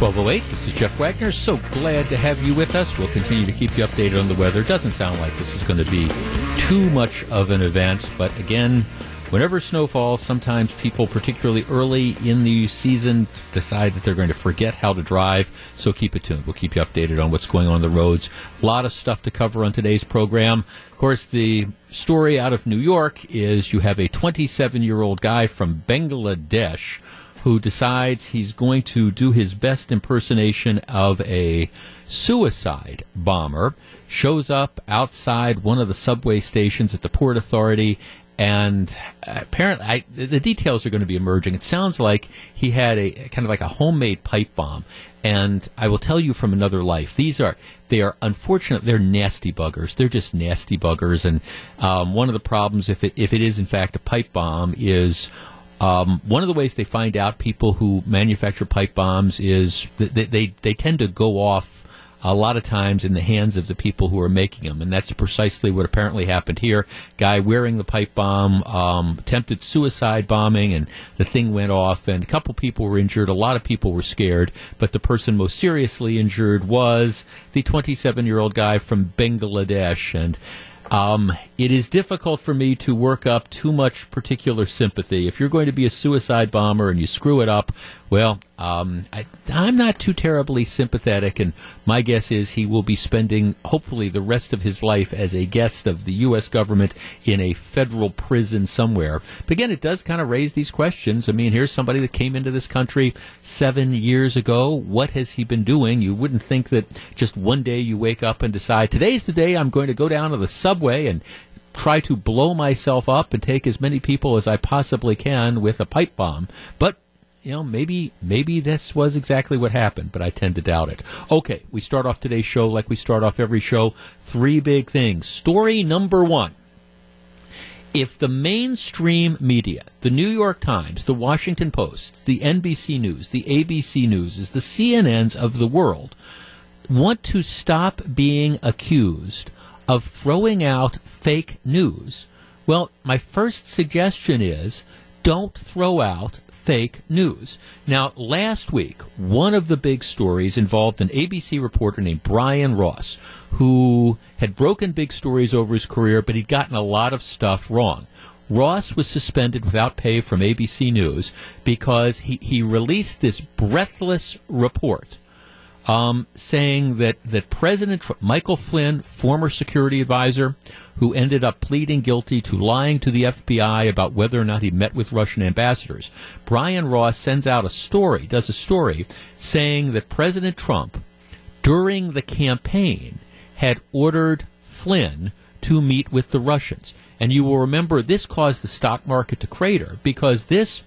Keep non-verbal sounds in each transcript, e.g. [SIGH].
1208. This is Jeff Wagner. So glad to have you with us. We'll continue to keep you updated on the weather. Doesn't sound like this is going to be too much of an event, but again, whenever snow falls, sometimes people, particularly early in the season, decide that they're going to forget how to drive. So keep it tuned. We'll keep you updated on what's going on the roads. A lot of stuff to cover on today's program. Of course, the story out of New York is you have a 27 year old guy from Bangladesh who decides he's going to do his best impersonation of a suicide bomber, shows up outside one of the subway stations at the Port Authority. And apparently, I, the details are going to be emerging. It sounds like he had a kind of like a homemade pipe bomb. And I will tell you from another life, these are they are unfortunate. They're nasty buggers. They're just nasty buggers. And um, one of the problems, if it if it is in fact a pipe bomb, is um, one of the ways they find out people who manufacture pipe bombs is they, they, they tend to go off a lot of times in the hands of the people who are making them, and that's precisely what apparently happened here. Guy wearing the pipe bomb um, attempted suicide bombing, and the thing went off, and a couple people were injured. A lot of people were scared, but the person most seriously injured was the 27 year old guy from Bangladesh, and um, it is difficult for me to work up too much particular sympathy. If you're going to be a suicide bomber and you screw it up, well, um, I, am not too terribly sympathetic, and my guess is he will be spending, hopefully, the rest of his life as a guest of the U.S. government in a federal prison somewhere. But again, it does kind of raise these questions. I mean, here's somebody that came into this country seven years ago. What has he been doing? You wouldn't think that just one day you wake up and decide, today's the day I'm going to go down to the subway and try to blow myself up and take as many people as I possibly can with a pipe bomb. But you know, maybe maybe this was exactly what happened, but I tend to doubt it. Okay, we start off today's show like we start off every show. Three big things. Story number one. If the mainstream media, the New York Times, the Washington Post, the NBC News, the ABC News, the CNNs of the world, want to stop being accused of throwing out fake news, well, my first suggestion is don't throw out fake news. Now, last week, one of the big stories involved an ABC reporter named Brian Ross, who had broken big stories over his career, but he'd gotten a lot of stuff wrong. Ross was suspended without pay from ABC News because he, he released this breathless report um, saying that, that President Trump, Michael Flynn, former security advisor, who ended up pleading guilty to lying to the FBI about whether or not he met with Russian ambassadors. Brian Ross sends out a story, does a story, saying that President Trump, during the campaign, had ordered Flynn to meet with the Russians. And you will remember this caused the stock market to crater because this,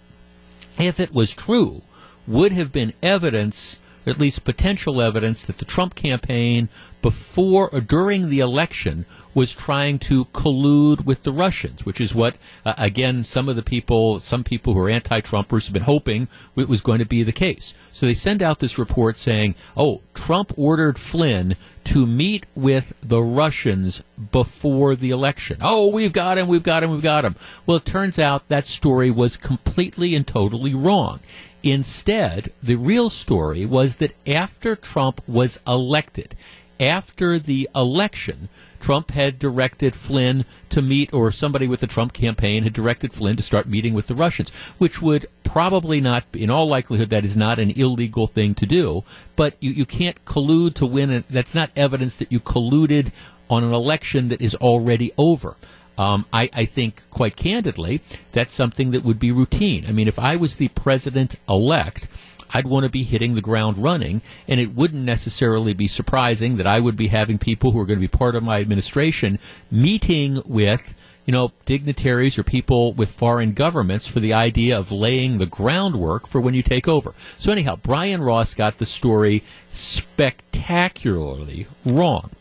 if it was true, would have been evidence at least potential evidence that the Trump campaign before or during the election was trying to collude with the Russians, which is what, uh, again, some of the people, some people who are anti-Trumpers have been hoping it was going to be the case. So they send out this report saying, oh, Trump ordered Flynn to meet with the Russians before the election. Oh, we've got him, we've got him, we've got him. Well, it turns out that story was completely and totally wrong. Instead, the real story was that after Trump was elected, after the election, Trump had directed Flynn to meet, or somebody with the Trump campaign had directed Flynn to start meeting with the Russians, which would probably not, in all likelihood, that is not an illegal thing to do. But you, you can't collude to win. A, that's not evidence that you colluded on an election that is already over. Um, I, I, think, quite candidly, that's something that would be routine. I mean, if I was the president elect, I'd want to be hitting the ground running, and it wouldn't necessarily be surprising that I would be having people who are going to be part of my administration meeting with you know, dignitaries or people with foreign governments for the idea of laying the groundwork for when you take over. So anyhow, Brian Ross got the story spectacularly wrong.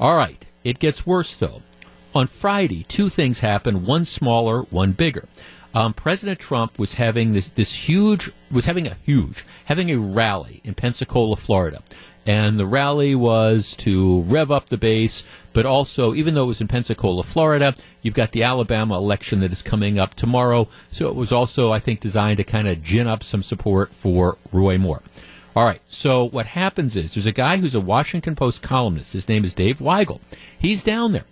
All right, it gets worse though. On Friday, two things happened, one smaller, one bigger. Um, President Trump was having this, this huge, was having a huge, having a rally in Pensacola, Florida. And the rally was to rev up the base, but also, even though it was in Pensacola, Florida, you've got the Alabama election that is coming up tomorrow. So it was also, I think, designed to kind of gin up some support for Roy Moore. All right. So what happens is there's a guy who's a Washington Post columnist. His name is Dave Weigel. He's down there.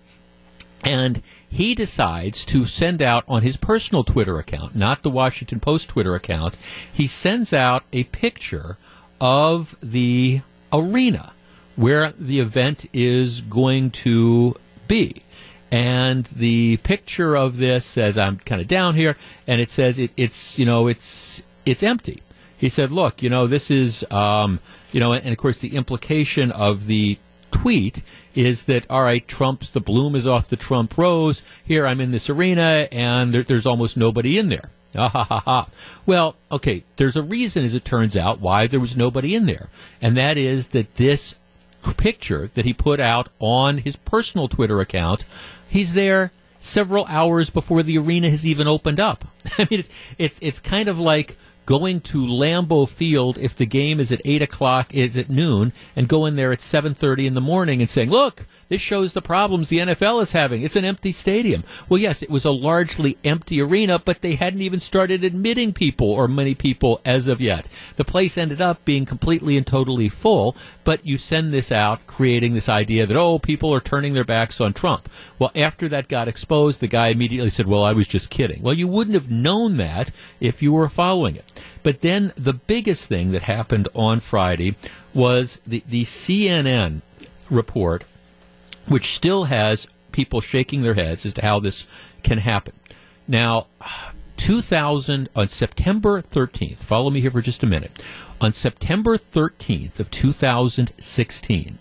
And he decides to send out on his personal Twitter account, not the Washington Post Twitter account, he sends out a picture of the arena where the event is going to be. And the picture of this says, I'm kind of down here, and it says it, it's, you know, it's, it's empty. He said, look, you know, this is, um, you know, and of course the implication of the tweet is that all right, Trump's the bloom is off the Trump rose. Here I'm in this arena, and there, there's almost nobody in there. [LAUGHS] Ah, ha, ha, ha. Well, okay, there's a reason, as it turns out, why there was nobody in there. And that is that this picture that he put out on his personal Twitter account, he's there several hours before the arena has even opened up. [LAUGHS] I mean, it's, it's, it's kind of like going to Lambeau Field if the game is at eight o'clock, is at noon, and going there at seven thirty in the morning and saying, "Look, this shows the problems the NFL is having. It's an empty stadium." Well, yes, it was a largely empty arena, but they hadn't even started admitting people or many people as of yet. The place ended up being completely and totally full, but you send this out creating this idea that oh, people are turning their backs on Trump. Well, after that got exposed, the guy immediately said, "Well, I was just kidding." Well, you wouldn't have known that if you were following it. But then the biggest thing that happened on Friday was the, the CNN report, which still has people shaking their heads as to how this can happen. Now, 2000 on September 13th. Follow me here for just a minute. On September 13th of 2016,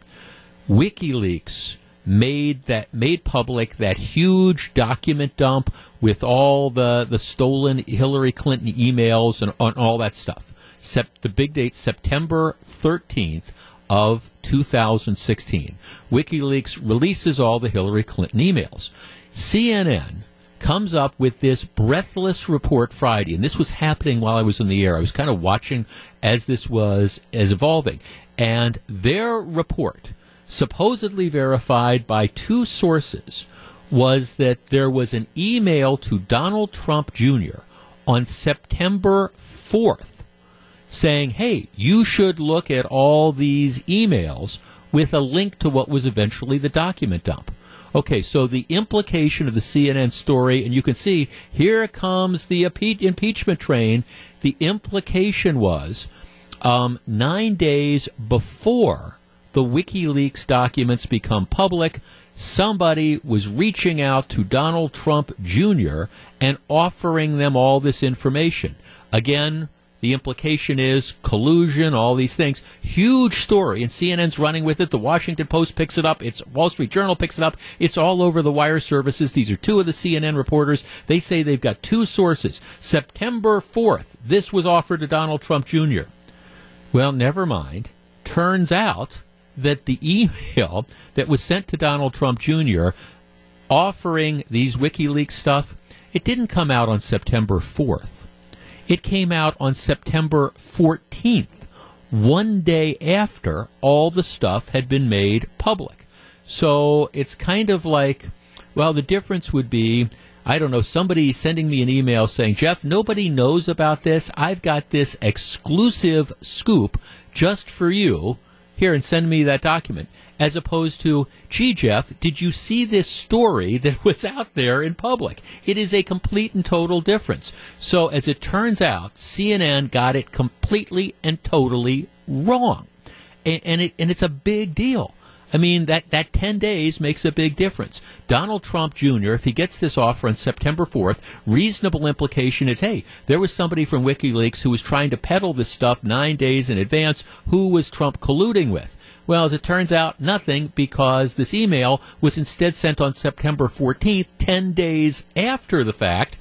WikiLeaks made that made public that huge document dump with all the the stolen Hillary Clinton emails and on all that stuff. Sep- the big date September 13th of 2016. WikiLeaks releases all the Hillary Clinton emails. CNN comes up with this breathless report Friday, and this was happening while I was in the air. I was kind of watching as this was as evolving, and their report supposedly verified by two sources, was that there was an email to Donald Trump Jr. on September 4th saying, hey, you should look at all these emails with a link to what was eventually the document dump. Okay, so the implication of the CNN story, and you can see here comes the impeachment train. The implication was um, nine days before the WikiLeaks documents become public, somebody was reaching out to Donald Trump Jr. and offering them all this information. Again, the implication is collusion, all these things. Huge story, and CNN's running with it. The Washington Post picks it up. It's Wall Street Journal picks it up. It's all over the wire services. These are two of the CNN reporters. They say they've got two sources. September 4th, this was offered to Donald Trump Jr. Well, never mind. Turns out that the email that was sent to Donald Trump Jr. offering these WikiLeaks stuff, it didn't come out on September 4th. It came out on September 14th, one day after all the stuff had been made public. So it's kind of like, well, the difference would be I don't know, somebody sending me an email saying, Jeff, nobody knows about this. I've got this exclusive scoop just for you here and send me that document, as opposed to, gee, Jeff, did you see this story [LAUGHS] that was out there in public? It is a complete and total difference. So, as it turns out, CNN got it completely and totally wrong. And, and, it, and it's a big deal. I mean, that, that 10 days makes a big difference. Donald Trump Jr., if he gets this offer on September 4th, reasonable implication is, hey, there was somebody from WikiLeaks who was trying to peddle this stuff nine days in advance. Who was Trump colluding with? Well, as it turns out, nothing because this email was instead sent on September 14th, 10 days after the fact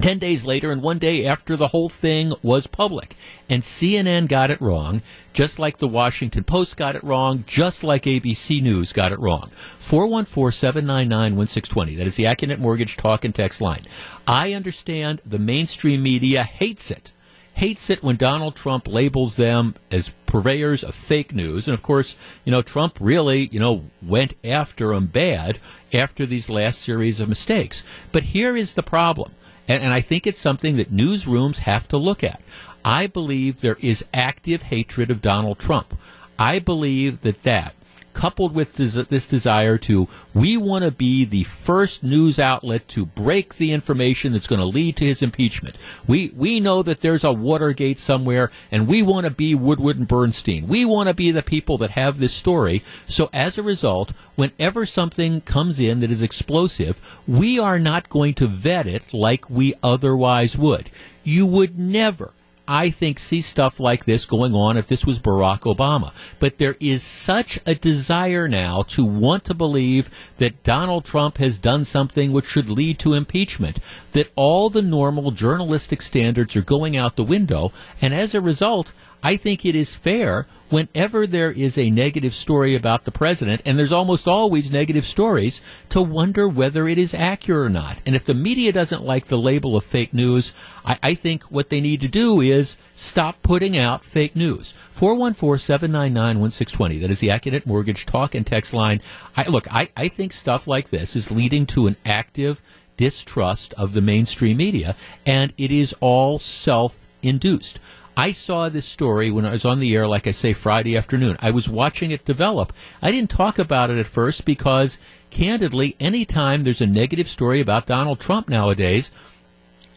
10 days later and one day after the whole thing was public. And CNN got it wrong, just like the Washington Post got it wrong, just like ABC News got it wrong. 414-799-1620. That is the Accunet Mortgage talk and text line. I understand the mainstream media hates it. Hates it when Donald Trump labels them as purveyors of fake news. And of course, you know, Trump really, you know, went after them bad after these last series of mistakes. But here is the problem And, and I think it's something that newsrooms have to look at. I believe there is active hatred of Donald Trump. I believe that that coupled with this, this desire to, we want to be the first news outlet to break the information that's going to lead to his impeachment. We, we know that there's a Watergate somewhere, and we want to be Woodward and Bernstein. We want to be the people that have this story. So as a result, whenever something comes in that is explosive, we are not going to vet it like we otherwise would. You would never I think, see stuff like this going on if this was Barack Obama. But there is such a desire now to want to believe that Donald Trump has done something which should lead to impeachment that all the normal journalistic standards are going out the window. And as a result, I think it is fair whenever there is a negative story about the president, and there's almost always negative stories, to wonder whether it is accurate or not. And if the media doesn't like the label of fake news, I, I think what they need to do is stop putting out fake news. 414-799-1620. That is the Accunet Mortgage talk and text line. I, look, I, I think stuff like this is leading to an active distrust of the mainstream media, and it is all self-induced. I saw this story when I was on the air, like I say, Friday afternoon. I was watching it develop. I didn't talk about it at first because, candidly, anytime there's a negative story about Donald Trump nowadays,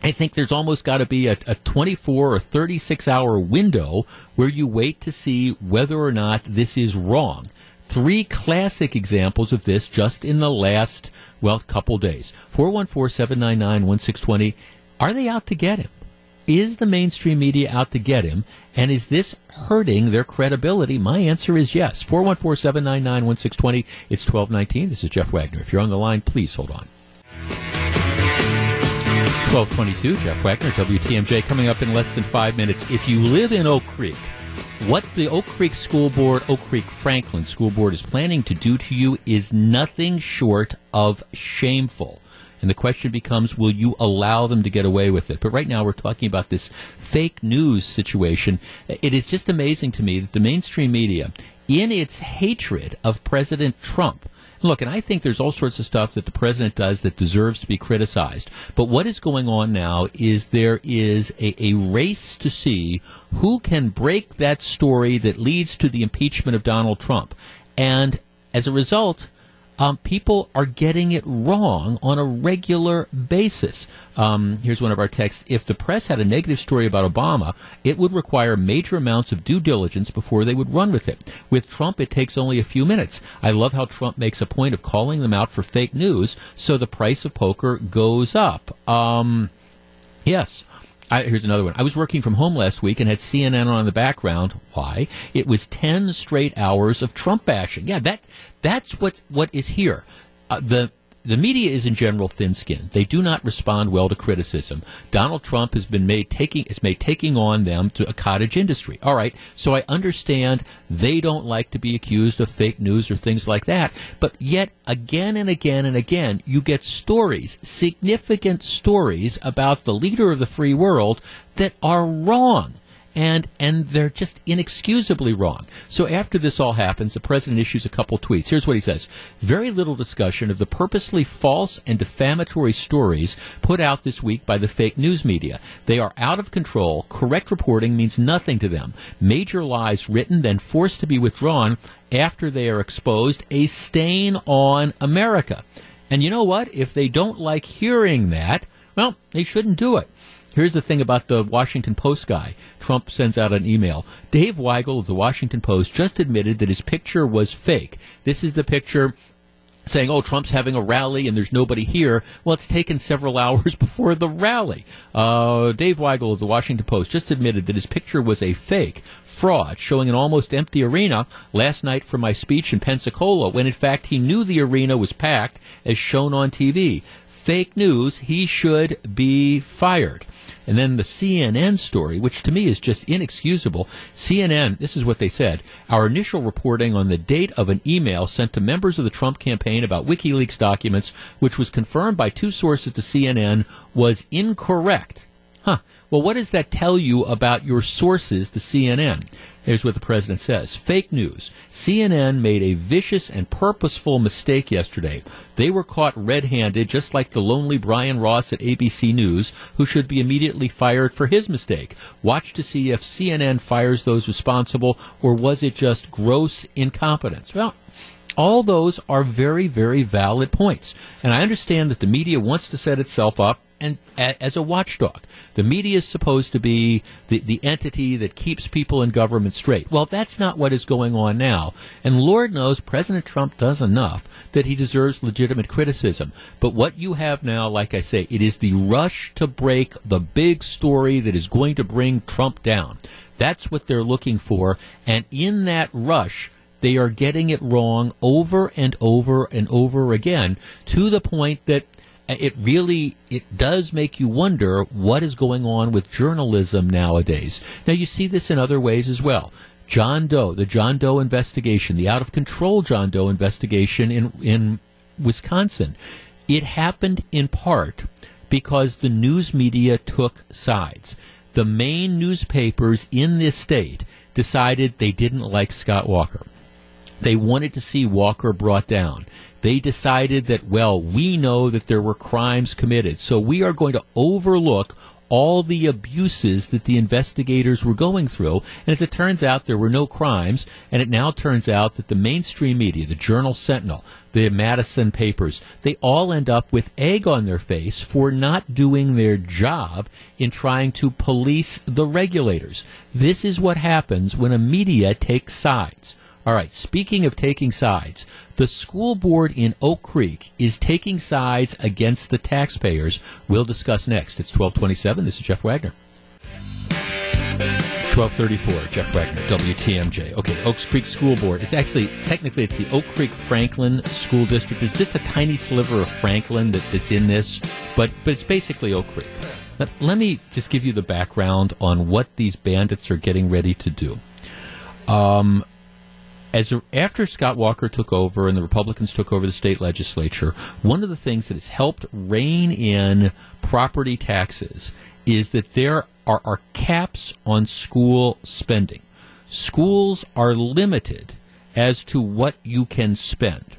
I think there's almost got to be a, a 24 or 36 hour window where you wait to see whether or not this is wrong. Three classic examples of this just in the last, well, couple days. 414 799 1620. Are they out to get him? Is the mainstream media out to get him? And is this hurting their credibility? My answer is yes. 414 799 1620. It's 1219. This is Jeff Wagner. If you're on the line, please hold on. 1222, Jeff Wagner, WTMJ, coming up in less than five minutes. If you live in Oak Creek, what the Oak Creek School Board, Oak Creek Franklin School Board is planning to do to you is nothing short of shameful. And the question becomes, will you allow them to get away with it? But right now we're talking about this fake news situation. It is just amazing to me that the mainstream media, in its hatred of President Trump, Look, and I think there's all sorts of stuff that the president does that deserves to be criticized. But what is going on now is there is a, a, race to see who can break that story that leads to the impeachment of Donald Trump. And as a result, um, people are getting it wrong on a regular basis. Um, here's one of our texts. If the press had a negative story about Obama, it would require major amounts of due diligence before they would run with it. With Trump, it takes only a few minutes. I love how Trump makes a point of calling them out for fake news, so the price of poker goes up. Um, yes. I, here's another one. I was working from home last week and had CNN on in the background. Why? It was ten straight hours of Trump bashing. Yeah, that that's what what is here. Uh, the the media is in general thin-skinned. They do not respond well to criticism. Donald Trump has been made taking is made taking on them to a cottage industry. All right, so I understand they don't like to be accused of fake news or things like that. But yet, again and again and again, you get stories, significant stories about the leader of the free world that are wrong and and they're just inexcusably wrong. So after this all happens, the president issues a couple tweets. Here's what he says: Very little discussion of the purposely false and defamatory stories put out this week by the fake news media. They are out of control. Correct reporting means nothing to them. Major lies written then forced to be withdrawn after they are exposed, a stain on America. And you know what? If they don't like hearing that, well, they shouldn't do it. Here's the thing about the Washington Post guy. Trump sends out an email. Dave Weigel of the Washington Post just admitted that his picture was fake. This is the picture saying, oh, Trump's having a rally and there's nobody here. Well, it's taken several [LAUGHS] hours before the rally. Uh, Dave Weigel of the Washington Post just admitted that his picture was a fake fraud, showing an almost empty arena last night for my speech in Pensacola, when in fact he knew the arena was packed as shown on TV. Fake news, he should be fired. And then the CNN story, which to me is just inexcusable. CNN, this is what they said. Our initial reporting on the date of an email sent to members of the Trump campaign about WikiLeaks documents, which was confirmed by two sources to CNN, was incorrect. Huh. Well, what does that tell you about your sources, the CNN? Here's what the president says. Fake news. CNN made a vicious and purposeful mistake yesterday. They were caught red-handed, just like the lonely Brian Ross at ABC News, who should be immediately fired for his mistake. Watch to see if CNN fires those responsible, or was it just gross incompetence? Well, all those are very, very valid points. And I understand that the media wants to set itself up and as a watchdog. The media is supposed to be the, the entity that keeps people in government straight. Well, that's not what is going on now. And Lord knows President Trump does enough that he deserves legitimate criticism. But what you have now, like I say, it is the rush to break the big story that is going to bring Trump down. That's what they're looking for. And in that rush, they are getting it wrong over and over and over again to the point that it really it does make you wonder what is going on with journalism nowadays. Now you see this in other ways as well. John Doe, the John Doe investigation, the out of control John Doe investigation in in Wisconsin. It happened in part because the news media took sides. The main newspapers in this state decided they didn't like Scott Walker. They wanted to see Walker brought down. They decided that, well, we know that there were crimes committed, so we are going to overlook all the abuses that the investigators were going through. And as it turns out, there were no crimes. And it now turns out that the mainstream media, the Journal Sentinel, the Madison papers, they all end up with egg on their face for not doing their job in trying to police the regulators. This is what happens when a media takes sides. All right, speaking of taking sides, the school board in Oak Creek is taking sides against the taxpayers. We'll discuss next. It's 1227. This is Jeff Wagner. 1234, Jeff Wagner, WTMJ. Okay, Oaks Creek School Board. It's actually, technically, it's the Oak Creek Franklin School District. There's just a tiny sliver of Franklin that, that's in this, but, but it's basically Oak Creek. Let, let me just give you the background on what these bandits are getting ready to do. Um, as after Scott Walker took over and the Republicans took over the state legislature, one of the things that has helped rein in property taxes is that there are, are caps on school spending. Schools are limited as to what you can spend.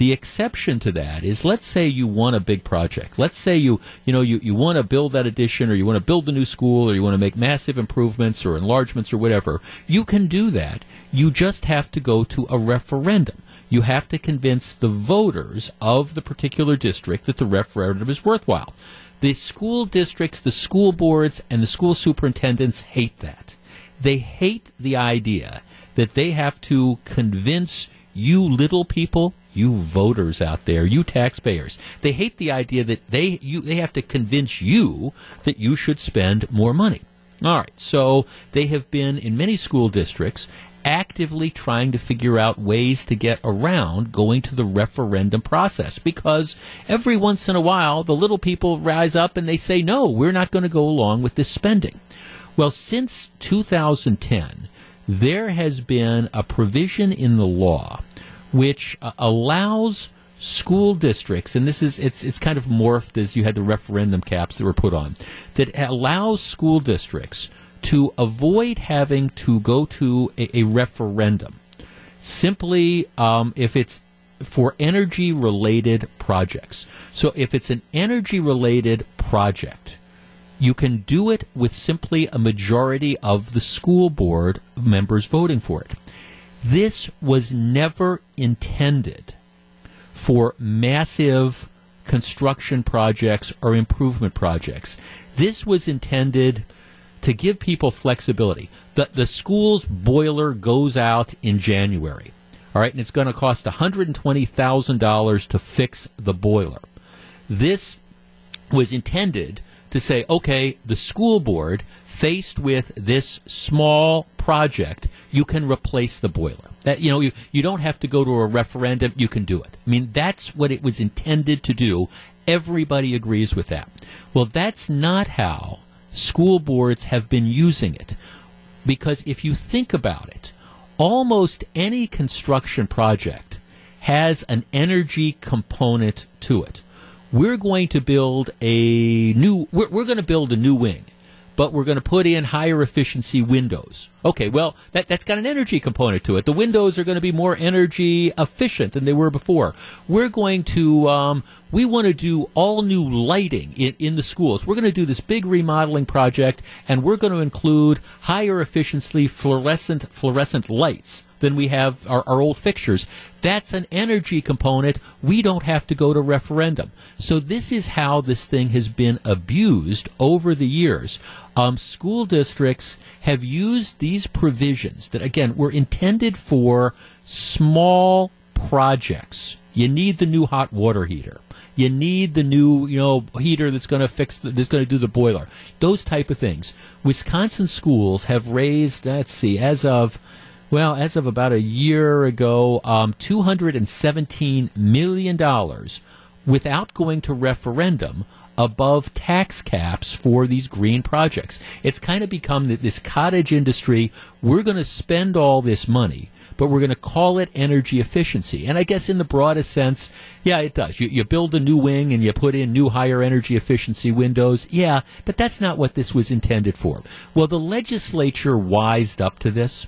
The exception to that is let's say you want a big project. Let's say you you know you, you want to build that addition or you want to build a new school or you want to make massive improvements or enlargements or whatever. You can do that. You just have to go to a referendum. You have to convince the voters of the particular district that the referendum is worthwhile. The school districts, the school boards, and the school superintendents hate that. They hate the idea that they have to convince you little people you voters out there, you taxpayers. They hate the idea that they you they have to convince you that you should spend more money. All right. So they have been in many school districts actively trying to figure out ways to get around going to the referendum process because every once in a while the little people rise up and they say no, we're not going to go along with this spending. Well, since 2010, there has been a provision in the law which uh, allows school districts, and this is it's it's kind of morphed as you had the referendum caps that were put on, that allows school districts to avoid having to go to a, a referendum. Simply, um, if it's for energy related projects. So if it's an energy related project, you can do it with simply a majority of the school board members voting for it. This was never intended for massive construction projects or improvement projects. This was intended to give people flexibility. The, the school's boiler goes out in January. All right, and it's going to cost $120,000 to fix the boiler. This was intended to say, okay, the school board faced with this small project, you can replace the boiler. That you know, you, you don't have to go to a referendum, you can do it. I mean, that's what it was intended to do. Everybody agrees with that. Well, that's not how school boards have been using it. Because if you think about it, almost any construction project has an energy component to it. We're going to build a new we're, we're going to build a new wing but we're going to put in higher efficiency windows. Okay, well, that, that's got an energy component to it. The windows are going to be more energy efficient than they were before. We're going to, um, we want to do all new lighting in, in the schools. We're going to do this big remodeling project, and we're going to include higher efficiency fluorescent, fluorescent lights than we have our, our, old fixtures. That's an energy component. We don't have to go to referendum. So this is how this thing has been abused over the years. Um, school districts have used these provisions that, again, were intended for small projects. You need the new hot water heater. You need the new, you know, heater that's going to fix, the, that's going to do the boiler. Those type of things. Wisconsin schools have raised, let's see, as of well, as of about a year ago, um, $217 million without going to referendum above tax caps for these green projects. It's kind of become that this cottage industry. We're going to spend all this money, but we're going to call it energy efficiency. And I guess in the broadest sense, yeah, it does. You, you build a new wing and you put in new higher energy efficiency windows. Yeah, but that's not what this was intended for. Well, the legislature wised up to this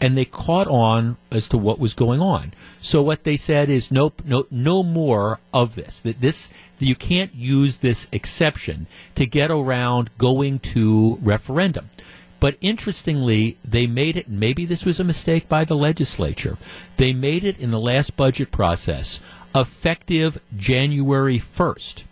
and they caught on as to what was going on. So what they said is nope, no, no more of this. That this you can't use this exception to get around going to referendum. But interestingly, they made it, maybe this was a mistake by the legislature, they made it in the last budget process effective January 1st.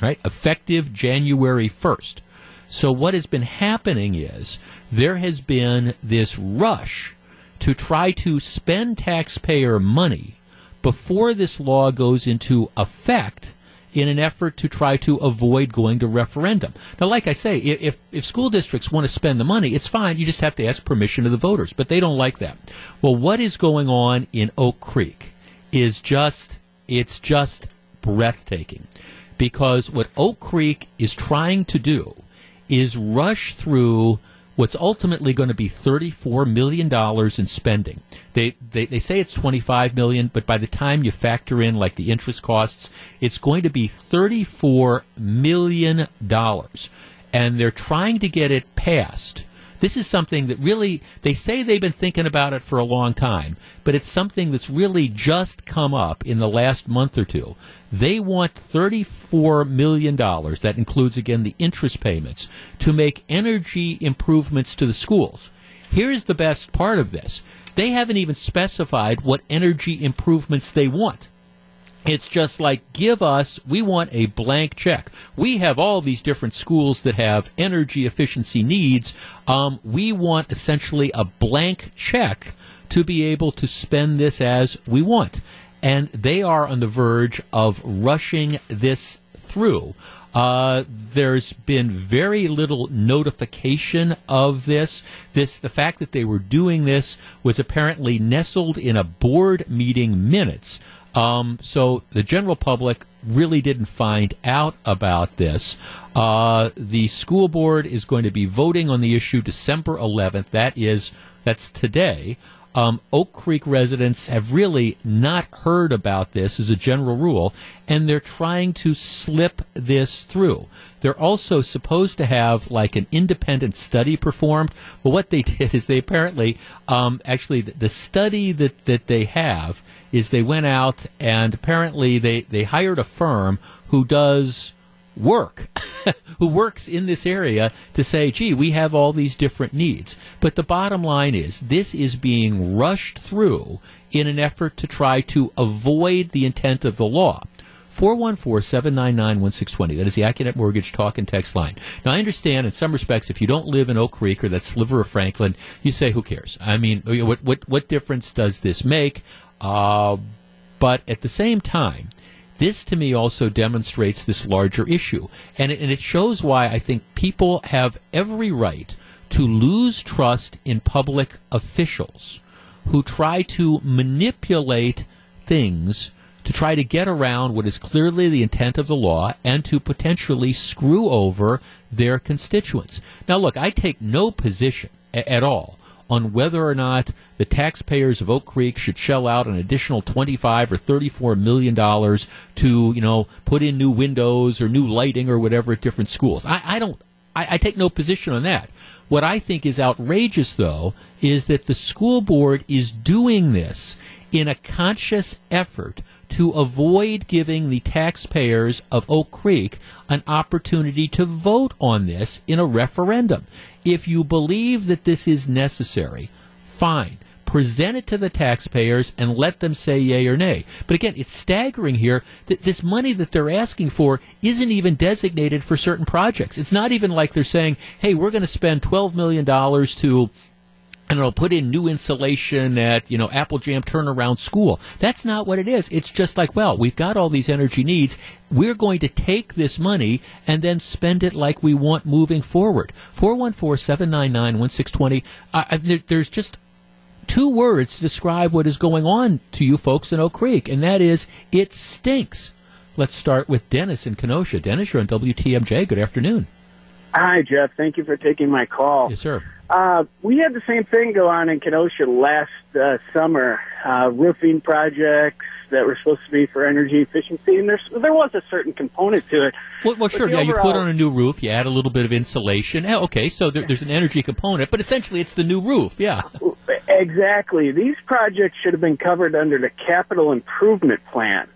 Right? Effective January 1st. So what has been happening is there has been this rush to try to spend taxpayer money before this law goes into effect in an effort to try to avoid going to referendum. Now, like I say, if, if school districts want to spend the money, it's fine. You just have to ask permission of the voters, but they don't like that. Well, what is going on in Oak Creek is just, it's just breathtaking. Because what Oak Creek is trying to do is rush through what's ultimately going to be $34 million in spending. They, they, they say it's 25 million, but by the time you factor in like the interest costs, it's going to be $34 million. And they're trying to get it passed this is something that really, they say they've been thinking about it for a long time, but it's something that's really just come up in the last month or two. They want $34 million, that includes again the interest payments, to make energy improvements to the schools. Here's the best part of this. They haven't even specified what energy improvements they want. It's just like, give us, we want a blank check. We have all these different schools that have energy efficiency needs. Um, we want essentially a blank check to be able to spend this as we want. And they are on the verge of rushing this through. Uh, there's been very little notification of this. This, the fact that they were doing this was apparently nestled in a board meeting minutes um, so the general public really didn't find out about this. Uh, the school board is going to be voting on the issue December 11th. That is, that's today. Um, Oak Creek residents have really not heard about this as a general rule, and they're trying to slip this through. They're also supposed to have like an independent study performed. Well, what they [LAUGHS] did is they apparently, um, actually, the, the study that, that they have is they went out and apparently they, they hired a firm who does work, [LAUGHS] who works in this area to say, gee, we have all these different needs. But the bottom line is this is being rushed through in an effort to try to avoid the intent of the law. 414-799-1620. That is the Accunet Mortgage talk and text line. Now, I understand in some respects, if you don't live in Oak Creek or that sliver of Franklin, you say, who cares? I mean, what, what, what difference does this make? Uh, but at the same time, this to me also demonstrates this larger issue. And it, and it shows why I think people have every right to lose trust in public officials who try to manipulate things to try to get around what is clearly the intent of the law and to potentially screw over their constituents. Now, look, I take no position a- at all on whether or not the taxpayers of Oak Creek should shell out an additional 25 or 34 million dollars to, you know, put in new windows or new lighting or whatever at different schools. I, I don't I, I take no position on that. What I think is outrageous, though, is that the school board is doing this in a conscious effort to avoid giving the taxpayers of Oak Creek an opportunity to vote on this in a referendum. If you believe that this is necessary, fine. Present it to the taxpayers and let them say yay or nay. But again, it's staggering here that this money that they're asking for isn't even designated for certain projects. It's not even like they're saying, hey, we're going to spend $12 million to and it'll put in new insulation at, you know, Applejack Turnaround School. That's not what it is. It's just like, well, we've got all these energy needs. We're going to take this money and then spend it like we want moving forward. 414-799-1620. Uh, there's just two words to describe what is going on to you folks in Oak Creek, and that is, it stinks. Let's start with Dennis in Kenosha. Dennis, you're on WTMJ. Good afternoon. Hi, Jeff. Thank you for taking my call. Yes, sir. Uh, we had the same thing go on in Kenosha last uh, summer. Uh, roofing projects that were supposed to be for energy efficiency, and there was a certain component to it. Well, well sure. Yeah, overall, you put on a new roof, you add a little bit of insulation. okay, so there, there's an energy component, but essentially it's the new roof. Yeah. Exactly. These projects should have been covered under the capital improvement plan,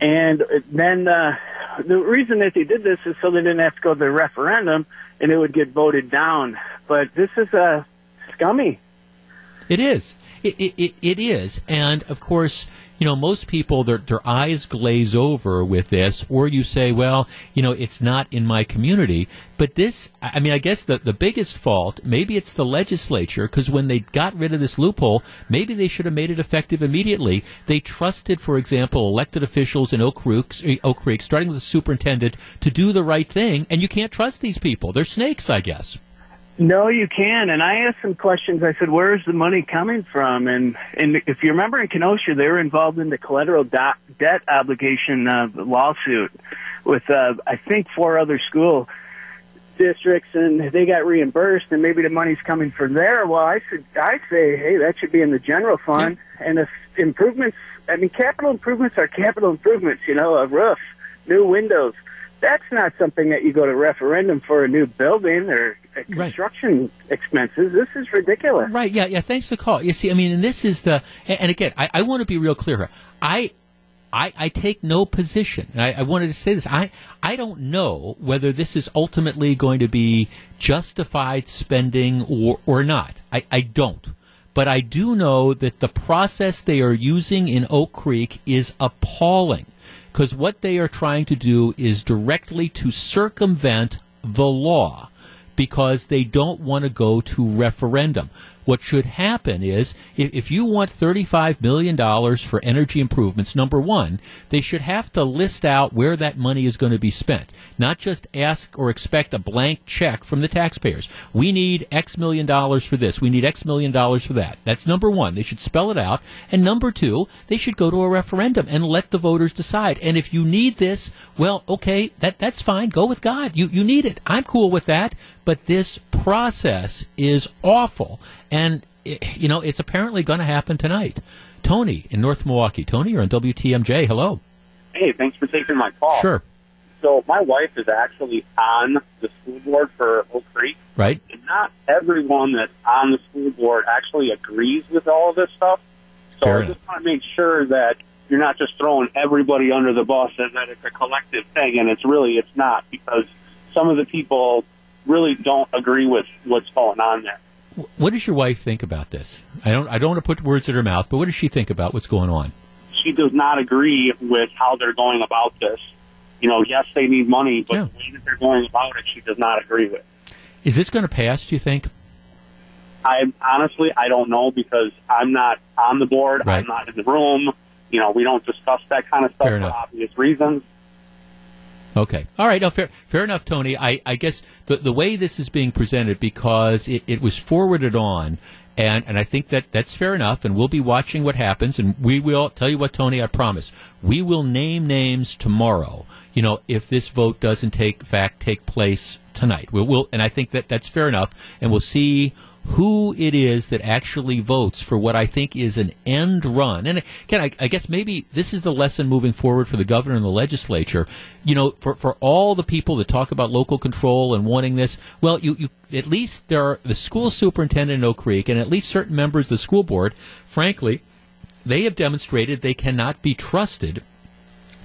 and then uh, the reason that they did this is so they didn't have to go to the referendum and it would get voted down. But this is uh, scummy. It is. It, it, it is. And of course, you know, most people, their, their eyes glaze over with this, or you say, well, you know, it's not in my community. But this, I mean, I guess the, the biggest fault, maybe it's the legislature, because when they got rid of this loophole, maybe they should have made it effective immediately. They trusted, for example, elected officials in Oak Creek, eh, Oak Creek, starting with the superintendent, to do the right thing, and you can't trust these people. They're snakes, I guess. No, you can. And I asked some questions. I said, "Where is the money coming from?" And and if you remember in Kenosha, they were involved in the collateral do- debt obligation uh, lawsuit with uh, I think four other school districts, and they got reimbursed, and maybe the money's coming from there. Well, I should I say, hey, that should be in the general fund, yeah. and if improvements, I mean, capital improvements are capital improvements. You know, a roof, new windows that's not something that you go to referendum for a new building or construction right. expenses. This is ridiculous. Right. Yeah. Yeah. Thanks for the call. You see, I mean, and this is the, and again, I, I want to be real clear here. I, I, I, take no position. I, I, wanted to say this. I, I don't know whether this is ultimately going to be justified spending or, or not. I, I don't. But I do know that the process they are using in Oak Creek is appalling because what they are trying to do is directly to circumvent the law because they don't want to go to referendum. What should happen is if, if you want $35 million for energy improvements, number one, they should have to list out where that money is going to be spent, not just ask or expect a blank check from the taxpayers. We need X million dollars for this. We need X million dollars for that. That's number one. They should spell it out. And number two, they should go to a referendum and let the voters decide. And if you need this, well, okay, that, that's fine. Go with God. You, you need it. I'm cool with that. But this process is awful. And, you know, it's apparently going to happen tonight. Tony in North Milwaukee. Tony, you're on WTMJ. Hello. Hey, thanks for taking my call. Sure. So my wife is actually on the school board for Oak Creek. Right. And not everyone that's on the school board actually agrees with all of this stuff. So Fair I just want to make sure that you're not just throwing everybody under the bus and that it's a collective thing, and it's really it's not because some of the people really don't agree with what's going on there. What does your wife think about this? I don't. I don't want to put words in her mouth, but what does she think about what's going on? She does not agree with how they're going about this. You know, yes, they need money, but yeah. the way that they're going about it, she does not agree with. Is this going to pass? Do you think? I honestly, I don't know because I'm not on the board. Right. I'm not in the room. You know, we don't discuss that kind of stuff for obvious reasons. Okay. All right. No, fair, fair enough, Tony. I, I guess the, the way this is being presented, because it, it was forwarded on, and, and I think that that's fair enough, and we'll be watching what happens, and we will tell you what, Tony, I promise. We will name names tomorrow, you know, if this vote doesn't take fact take place tonight. We'll, we'll, and I think that that's fair enough, and we'll see who it is that actually votes for what I think is an end run. And again, I, I, guess maybe this is the lesson moving forward for the governor and the legislature. You know, for, for all the people that talk about local control and wanting this, well, you, you at least there are the school superintendent in Oak Creek and at least certain members of the school board, frankly, they have demonstrated they cannot be trusted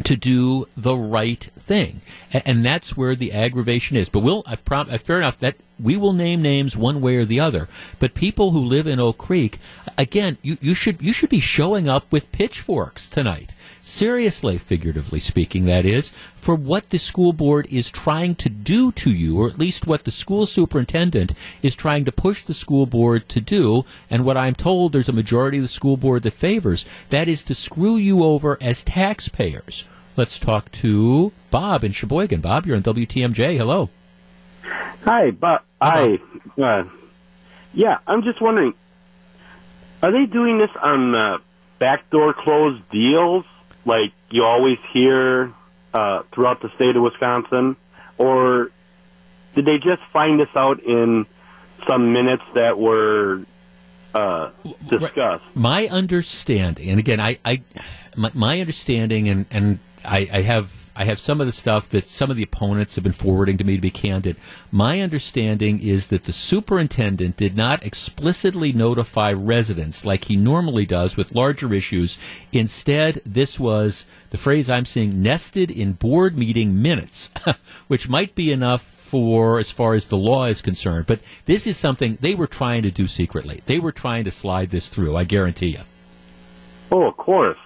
to do the right thing, and that's where the aggravation is. But we'll, I prom- uh, fair enough that we will name names one way or the other. But people who live in Oak Creek, again, you, you should you should be showing up with pitchforks tonight. Seriously, figuratively speaking, that is, for what the school board is trying to do to you, or at least what the school superintendent is trying to push the school board to do, and what I'm told there's a majority of the school board that favors, that is to screw you over as taxpayers. Let's talk to Bob in Sheboygan. Bob, you're on WTMJ. Hello. Hi, Bob. Hi. Uh, yeah, I'm just wondering, are they doing this on uh, backdoor closed deals like you always hear uh, throughout the state of Wisconsin, or did they just find this out in some minutes that were uh, discussed? My understanding, and again, I, I my, my understanding, and and I, I have I have some of the stuff that some of the opponents have been forwarding to me to be candid. My understanding is that the superintendent did not explicitly notify residents like he normally does with larger issues. Instead, this was the phrase I'm seeing nested in board meeting minutes, [LAUGHS] which might be enough for as far as the law is concerned. But this is something they were trying to do secretly. They were trying to slide this through, I guarantee you. Oh, of course.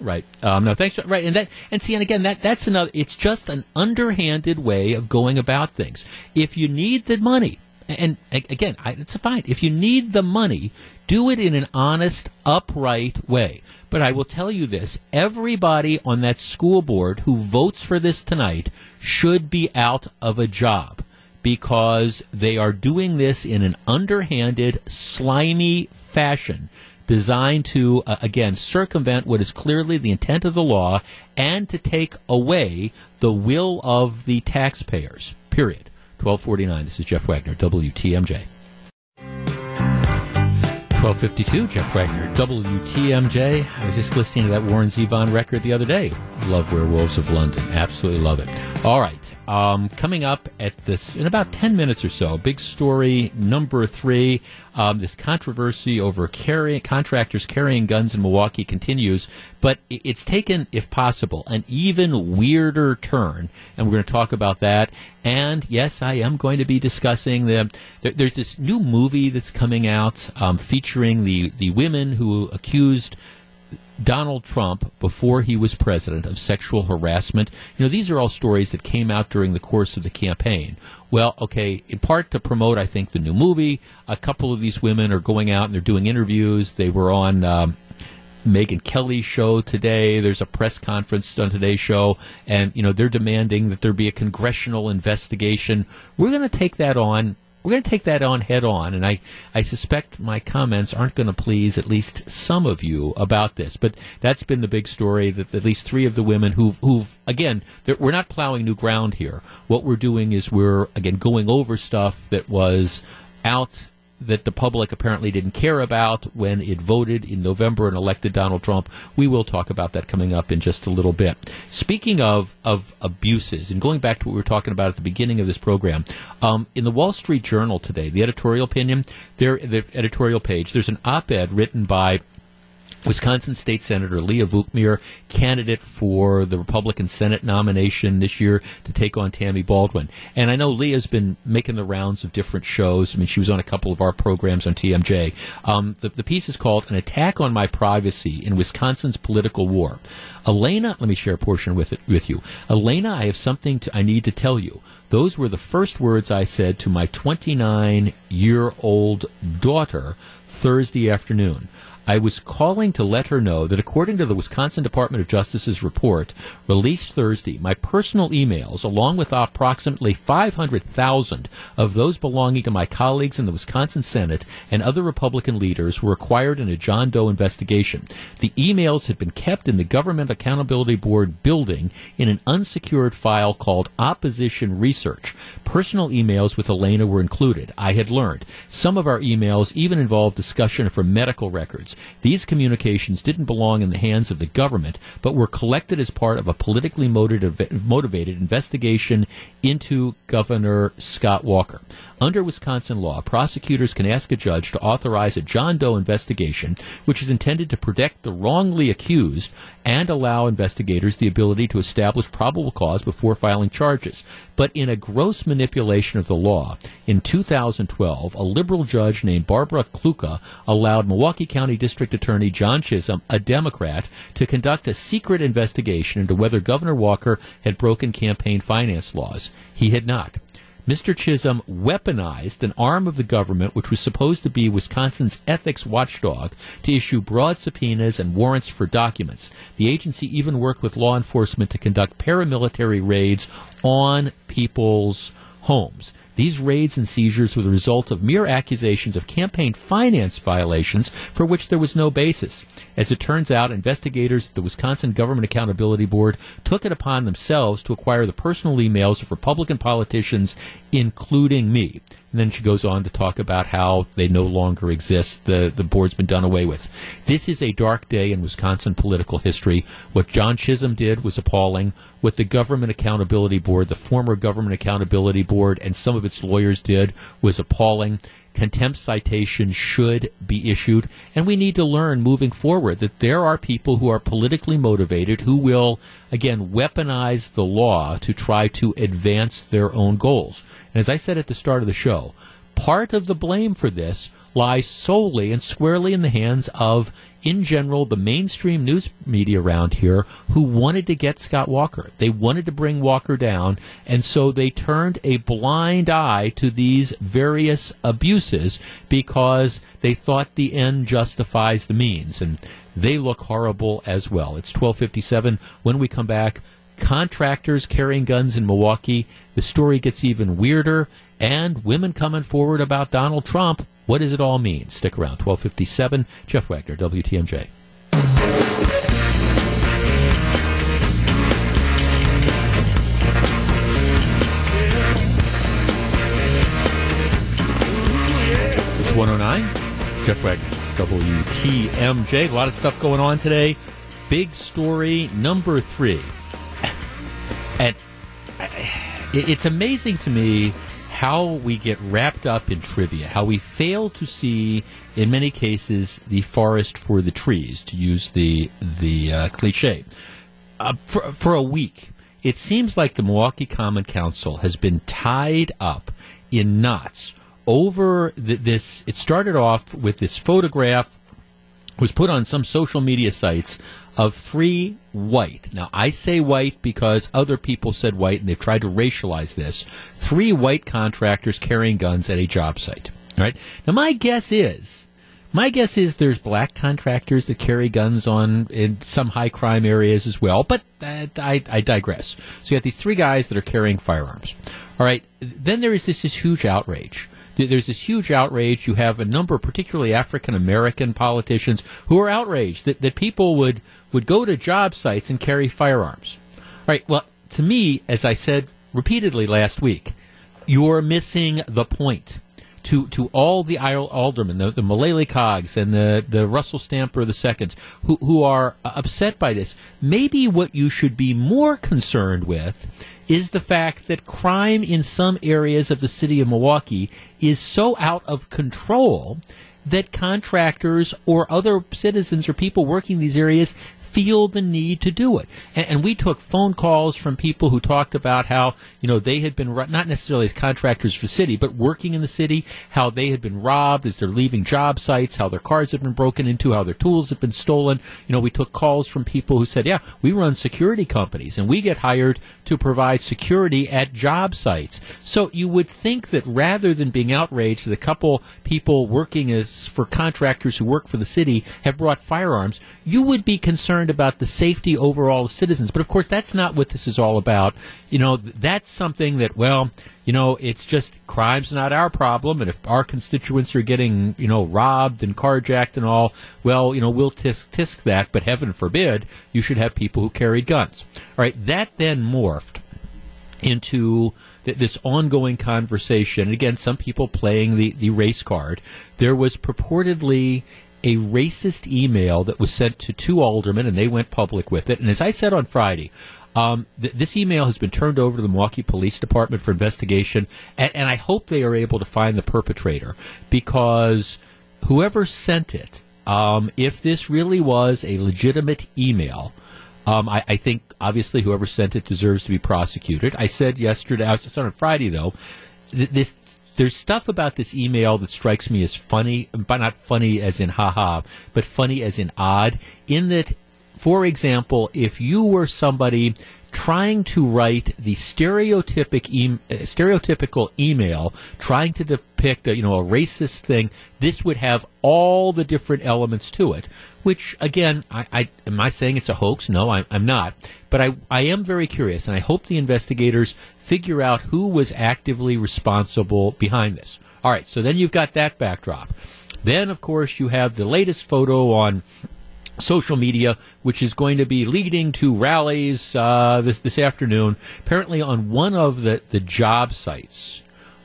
Right. Um, no, thanks. Right, and that, and see, and again, that that's another. It's just an underhanded way of going about things. If you need the money, and, and again, I, it's fine. If you need the money, do it in an honest, upright way. But I will tell you this: everybody on that school board who votes for this tonight should be out of a job because they are doing this in an underhanded, slimy fashion designed to, uh, again, circumvent what is clearly the intent of the law and to take away the will of the taxpayers. Period. 1249. This is Jeff Wagner, WTMJ. 1252, Jeff Wagner, WTMJ. I was just listening to that Warren Zevon record the other day. Love Werewolves of London. Absolutely love it. All right. Um, coming up at this, in about 10 minutes or so, big story number three. Um, this controversy over contractors carrying guns in Milwaukee continues, but it's taken, if possible, an even weirder turn. And we're going to talk about that. And yes, I am going to be discussing the, there, there's this new movie that's coming out um, featuring the, the women who accused Donald Trump before he was president of sexual harassment. You know, these are all stories that came out during the course of the campaign. Well, okay, in part to promote, I think, the new movie. A couple of these women are going out and they're doing interviews. They were on. Um, Megyn Kelly's show today. There's a press conference on today's show, and you know they're demanding that there be a congressional investigation. We're going to take that on we're going to take that on head on, and I, I suspect my comments aren't going to please at least some of you about this. But that's been the big story that at least three of the women who've, who've again, we're not plowing new ground here. What we're doing is we're, again, going over stuff that was out that the public apparently didn't care about when it voted in November and elected Donald Trump. We will talk about that coming up in just a little bit. Speaking of, of abuses, and going back to what we were talking about at the beginning of this program, um, in the Wall Street Journal today, the editorial opinion, there, the editorial page, there's an op ed written by Wisconsin State Senator Leah Vukmir, candidate for the Republican Senate nomination this year to take on Tammy Baldwin. And I know Leah's been making the rounds of different shows. I mean, she was on a couple of our programs on TMJ. Um, the, the piece is called An Attack on My Privacy in Wisconsin's Political War. Elena, let me share a portion with it with you. Elena, I have something to, I need to tell you. Those were the first words I said to my 29 year old daughter Thursday afternoon. I was calling to let her know that according to the Wisconsin Department of Justice's report released Thursday, my personal emails, along with approximately 500,000 of those belonging to my colleagues in the Wisconsin Senate and other Republican leaders, were acquired in a John Doe investigation. The emails had been kept in the Government Accountability Board building in an unsecured file called Opposition Research. Personal emails with Elena were included. I had learned. Some of our emails even involved discussion for medical records. These communications didn't belong in the hands of the government, but were collected as part of a politically motivated investigation into Governor Scott Walker. Under Wisconsin law, prosecutors can ask a judge to authorize a John Doe investigation, which is intended to protect the wrongly accused and allow investigators the ability to establish probable cause before filing charges. But in a gross manipulation of the law, in 2012, a liberal judge named Barbara Kluka allowed Milwaukee County District Attorney John Chisholm, a Democrat, to conduct a secret investigation into whether Governor Walker had broken campaign finance laws. He had not. Mr. Chisholm weaponized an arm of the government which was supposed to be Wisconsin's ethics watchdog to issue broad subpoenas and warrants for documents. The agency even worked with law enforcement to conduct paramilitary raids on people's homes. These raids and seizures were the result of mere accusations of campaign finance violations for which there was no basis. As it turns out, investigators at the Wisconsin Government Accountability Board took it upon themselves to acquire the personal emails of Republican politicians, including me. And then she goes on to talk about how they no longer exist. The, the board's been done away with. This is a dark day in Wisconsin political history. What John Chisholm did was appalling. What the Government Accountability Board, the former Government Accountability Board, and some of its lawyers did was appalling contempt citation should be issued. And we need to learn moving forward that there are people who are politically motivated who will, again, weaponize the law to try to advance their own goals. And as I said at the start of the show, part of the blame for this lies solely and squarely in the hands of, in general, the mainstream news media around here who wanted to get Scott Walker. They wanted to bring Walker down, and so they turned a blind eye to these various abuses because they thought the end justifies the means. And they look horrible as well. It's 1257. When we come back, contractors carrying guns in Milwaukee. The story gets even weirder, and women coming forward about Donald Trump what does it all mean? Stick around. 1257. Jeff Wagner, WTMJ. It's 109. Jeff Wagner, WTMJ. A lot of stuff going on today. Big story number three. [LAUGHS] And it's amazing to me how we get wrapped up in trivia, how we fail to see, in many cases, the forest for the trees, to use the the uh, cliche. Uh, for, for a week, it seems like the Milwaukee Common Council has been tied up in knots over this. It started off with this photograph was put on some social media sites of three white. Now, I say white because other people said white and they've tried to racialize this. Three white contractors carrying guns at a job site. All right. Now, my guess is, my guess is there's black contractors that carry guns on in some high crime areas as well, but uh, I, I digress. So you have these three guys that are carrying firearms. All right. Then there is this, this huge outrage there's this huge outrage. You have a number, particularly African American politicians, who are outraged that, that people would, would go to job sites and carry firearms. All right. Well, to me, as I said repeatedly last week, you're missing the point. To, to all the aldermen, the, the Milele Coggs and the, the Russell Stamper the seconds, who, who are uh, upset by this, maybe what you should be more concerned with is the fact that crime in some areas of the city of Milwaukee is so out of control that contractors or other citizens or people working in these areas feel the need to do it. And, and, we took phone calls from people who talked about how, you know, they had been, not necessarily as contractors for city, but working in the city, how they had been robbed as they're leaving job sites, how their cars had been broken into, how their tools had been stolen. You know, we took calls from people who said, yeah, we run security companies and we get hired to provide security at job sites. So you would think that rather than being outraged that a couple people working as for contractors who work for the city have brought firearms, you would be concerned about the safety overall of citizens. But of course, that's not what this is all about. You know, that's something that, well, you know, it's just crime's not our problem. And if our constituents are getting, you know, robbed and carjacked and all, well, you know, we'll tisk tisk that. But heaven forbid, you should have people who carried guns. All right. That then morphed into th- this ongoing conversation. And again, some people playing the, the race card. There was purportedly a racist email that was sent to two aldermen, and they went public with it. And as I said on Friday, um, th- this email has been turned over to the Milwaukee Police Department for investigation, and, and I hope they are able to find the perpetrator because whoever sent it, um, if this really was a legitimate email, um, I, I, think obviously whoever sent it deserves to be prosecuted. I said yesterday, I was on Friday though, th- this there's stuff about this email that strikes me as funny, but not funny as in haha, but funny as in odd. In that, for example, if you were somebody trying to write the stereotypic e- uh, stereotypical email, trying to depict a, you know a racist thing, this would have all the different elements to it. Which again, I, I am I saying it's a hoax? No, I, I'm not. But I I am very curious, and I hope the investigators figure out who was actively responsible behind this. All right, so then you've got that backdrop. Then, of course, you have the latest photo on social media, which is going to be leading to rallies uh, this this afternoon. Apparently, on one of the the job sites,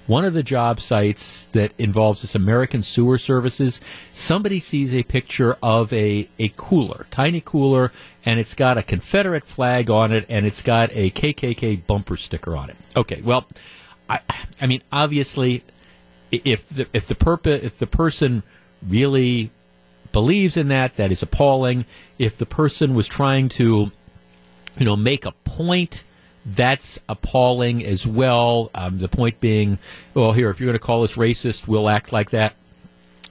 one of the job sites that involves this American Sewer Services, somebody sees a picture of a a cooler, tiny cooler, and it's got a Confederate flag on it, and it's got a KKK bumper sticker on it. Okay, well, I I mean, obviously, if the if the purpose if the person really believes in that, that is appalling. If the person was trying to, you know, make a point, that's appalling as well. Um, the point being, well, here, if you're going to call us racist, we'll act like that.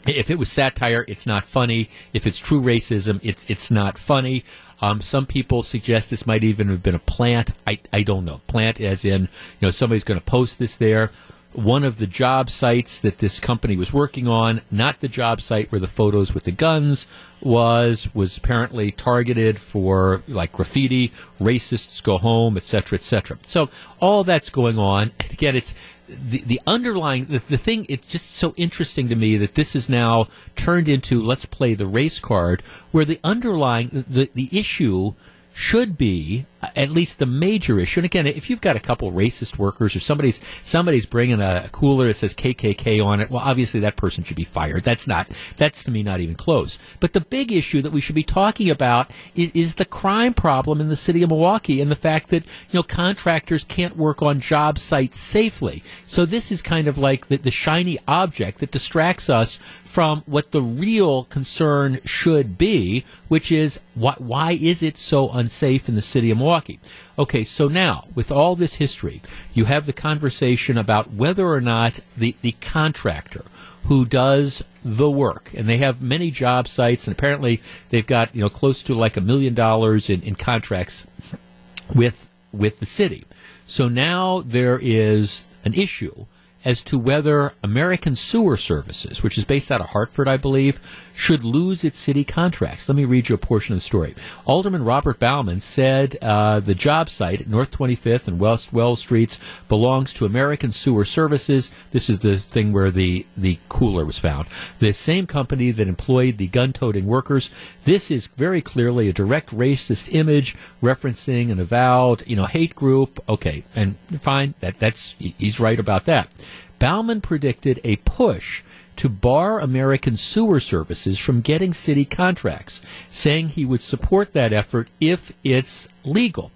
If it was satire, it's not funny. If it's true racism, it's it's not funny. Um, some people suggest this might even have been a plant. I, I don't know. Plant as in, you know, somebody's going to post this there one of the job sites that this company was working on, not the job site where the photos with the guns was, was apparently targeted for like graffiti, racists go home, etc., etc. So all that's going on. And again, it's the, the underlying the, the thing. It's just so interesting to me that this is now turned into let's play the race card, where the underlying the the issue should be at least the major issue. And again, if you've got a couple racist workers or somebody's somebody's bringing a cooler that says KKK on it, well, obviously that person should be fired. That's not that's to me not even close. But the big issue that we should be talking about is, is the crime problem in the city of Milwaukee and the fact that you know contractors can't work on job sites safely. So this is kind of like the, the shiny object that distracts us from what the real concern should be, which is why, why is it so unsafe in the city of Milwaukee? Milwaukee. Okay, so now, with all this history, you have the conversation about whether or not the, the contractor who does the work, and they have many job sites, and apparently they've got, you know, close to like a million dollars in, in contracts with with the city. So now there is an issue as to whether American Sewer Services, which is based out of Hartford, I believe, should lose its city contracts. Let me read you a portion of the story. Alderman Robert Bauman said uh, the job site at North 25th and West Wells Streets belongs to American Sewer Services. This is the thing where the, the cooler was found. The same company that employed the gun-toting workers. This is very clearly a direct racist image referencing an avowed, you know, hate group. Okay, and fine, that that's he's right about that. Bauman predicted a push to bar American sewer services from getting city contracts, saying he would support that effort if it's legal.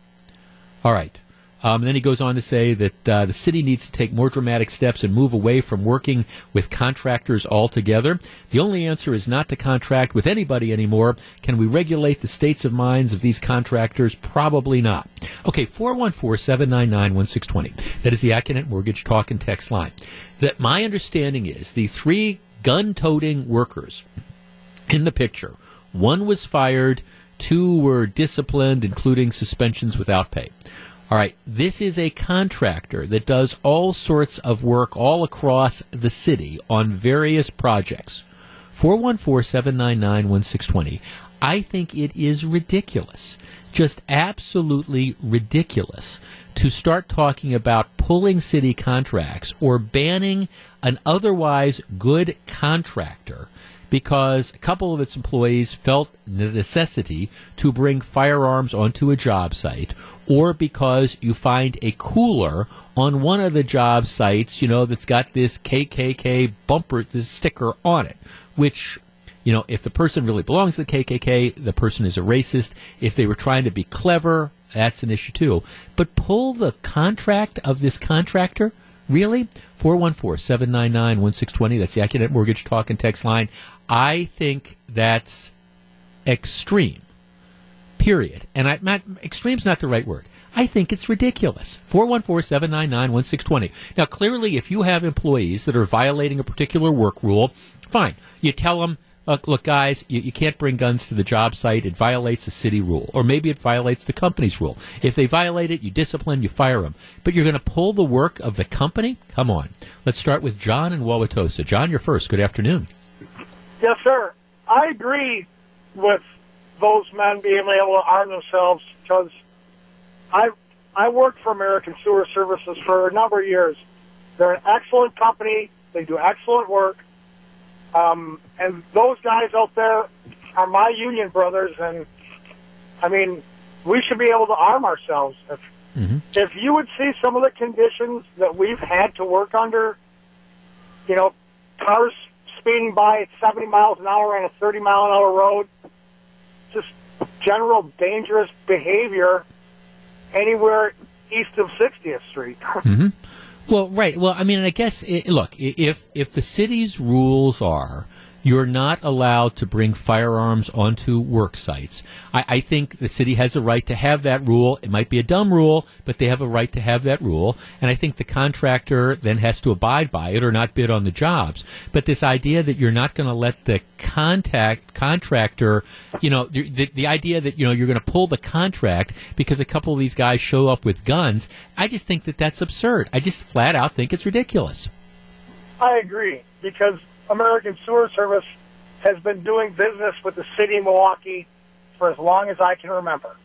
All right. Um, and then he goes on to say that uh, the city needs to take more dramatic steps and move away from working with contractors altogether. The only answer is not to contract with anybody anymore. Can we regulate the states of minds of these contractors? Probably not. Okay, 414 799 1620. That is the Accunet Mortgage Talk and Text line. That my understanding is the three gun toting workers in the picture. One was fired, two were disciplined, including suspensions without pay. All right, this is a contractor that does all sorts of work all across the city on various projects. 414 799 1620. I think it is ridiculous, just absolutely ridiculous, to start talking about pulling city contracts or banning an otherwise good contractor because a couple of its employees felt the necessity to bring firearms onto a job site, or because you find a cooler on one of the job sites, you know, that's got this KKK bumper, this sticker on it, which you know, if the person really belongs to the KKK, the person is a racist. If they were trying to be clever, that's an issue too. But pull the contract of this contractor Really? 414 799 1620. That's the Accunet Mortgage Talk and Text line. I think that's extreme. Period. And I, not, extreme's not the right word. I think it's ridiculous. 414 799 1620. Now, clearly, if you have employees that are violating a particular work rule, fine. You tell them, look, look guys, you, you, can't bring guns to the job site. It violates the city rule. Or maybe it violates the company's rule. If they violate it, you discipline, you fire them. But you're going to pull the work of the company? Come on. Let's start with John in Wauwatosa. John, you're first. Good afternoon. Yes, sir. I agree with those men being able to arm themselves because I I worked for American Sewer Services for a number of years. They're an excellent company. They do excellent work. Um, and those guys out there are my union brothers, and I mean, we should be able to arm ourselves. If mm-hmm. if you would see some of the conditions that we've had to work under, you know, cars speeding by at 70 miles an hour on a 30 mile an hour road, just general dangerous behavior anywhere east of 60th Street. [LAUGHS] mm-hmm. Well, right. Well, I mean, I guess it, look if if the city's rules are you're not allowed to bring firearms onto work sites. I, I, think the city has a right to have that rule. It might be a dumb rule, but they have a right to have that rule. And I think the contractor then has to abide by it or not bid on the jobs. But this idea that you're not going to let the contact contractor, you know, the, the idea that, you know, you're going to pull the contract because a couple of these guys show up with guns, I just think that that's absurd. I just flat out think it's ridiculous. I agree because American Sewer Service has been doing business with the city of Milwaukee for as long as I can remember.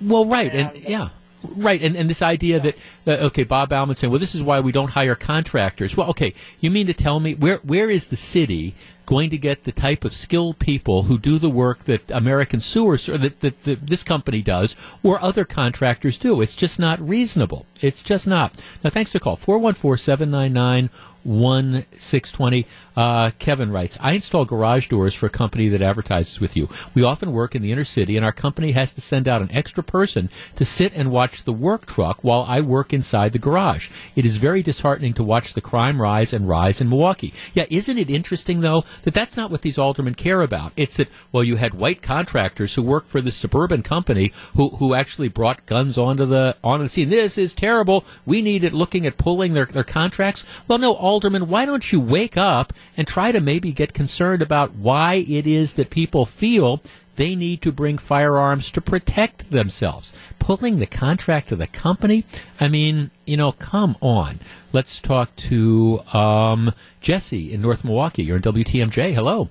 Well, right, and, and yeah. Right, and, and this idea yeah. that uh, okay, Bob Bauman saying, well, this is why we don't hire contractors. Well, okay, you mean to tell me where where is the city going to get the type of skilled people who do the work that American Sewers or that, that, that this company does or other contractors do? It's just not reasonable. It's just not. Now, thanks the call four one four seven nine nine one six twenty. Uh, Kevin writes, I install garage doors for a company that advertises with you. We often work in the inner city, and our company has to send out an extra person to sit and watch the work truck while I work inside the garage. It is very disheartening to watch the crime rise and rise in Milwaukee. Yeah, isn't it interesting, though, that that's not what these aldermen care about? It's that, well, you had white contractors who work for this suburban company who, who actually brought guns onto the, onto the scene. This is terrible. We need it looking at pulling their, their contracts. Well, no, alderman, why don't you wake up and try to maybe get concerned about why it is that people feel they need to bring firearms to protect themselves. Pulling the contract of the company? I mean, you know, come on. Let's talk to um, Jesse in North Milwaukee. You're in WTMJ. Hello.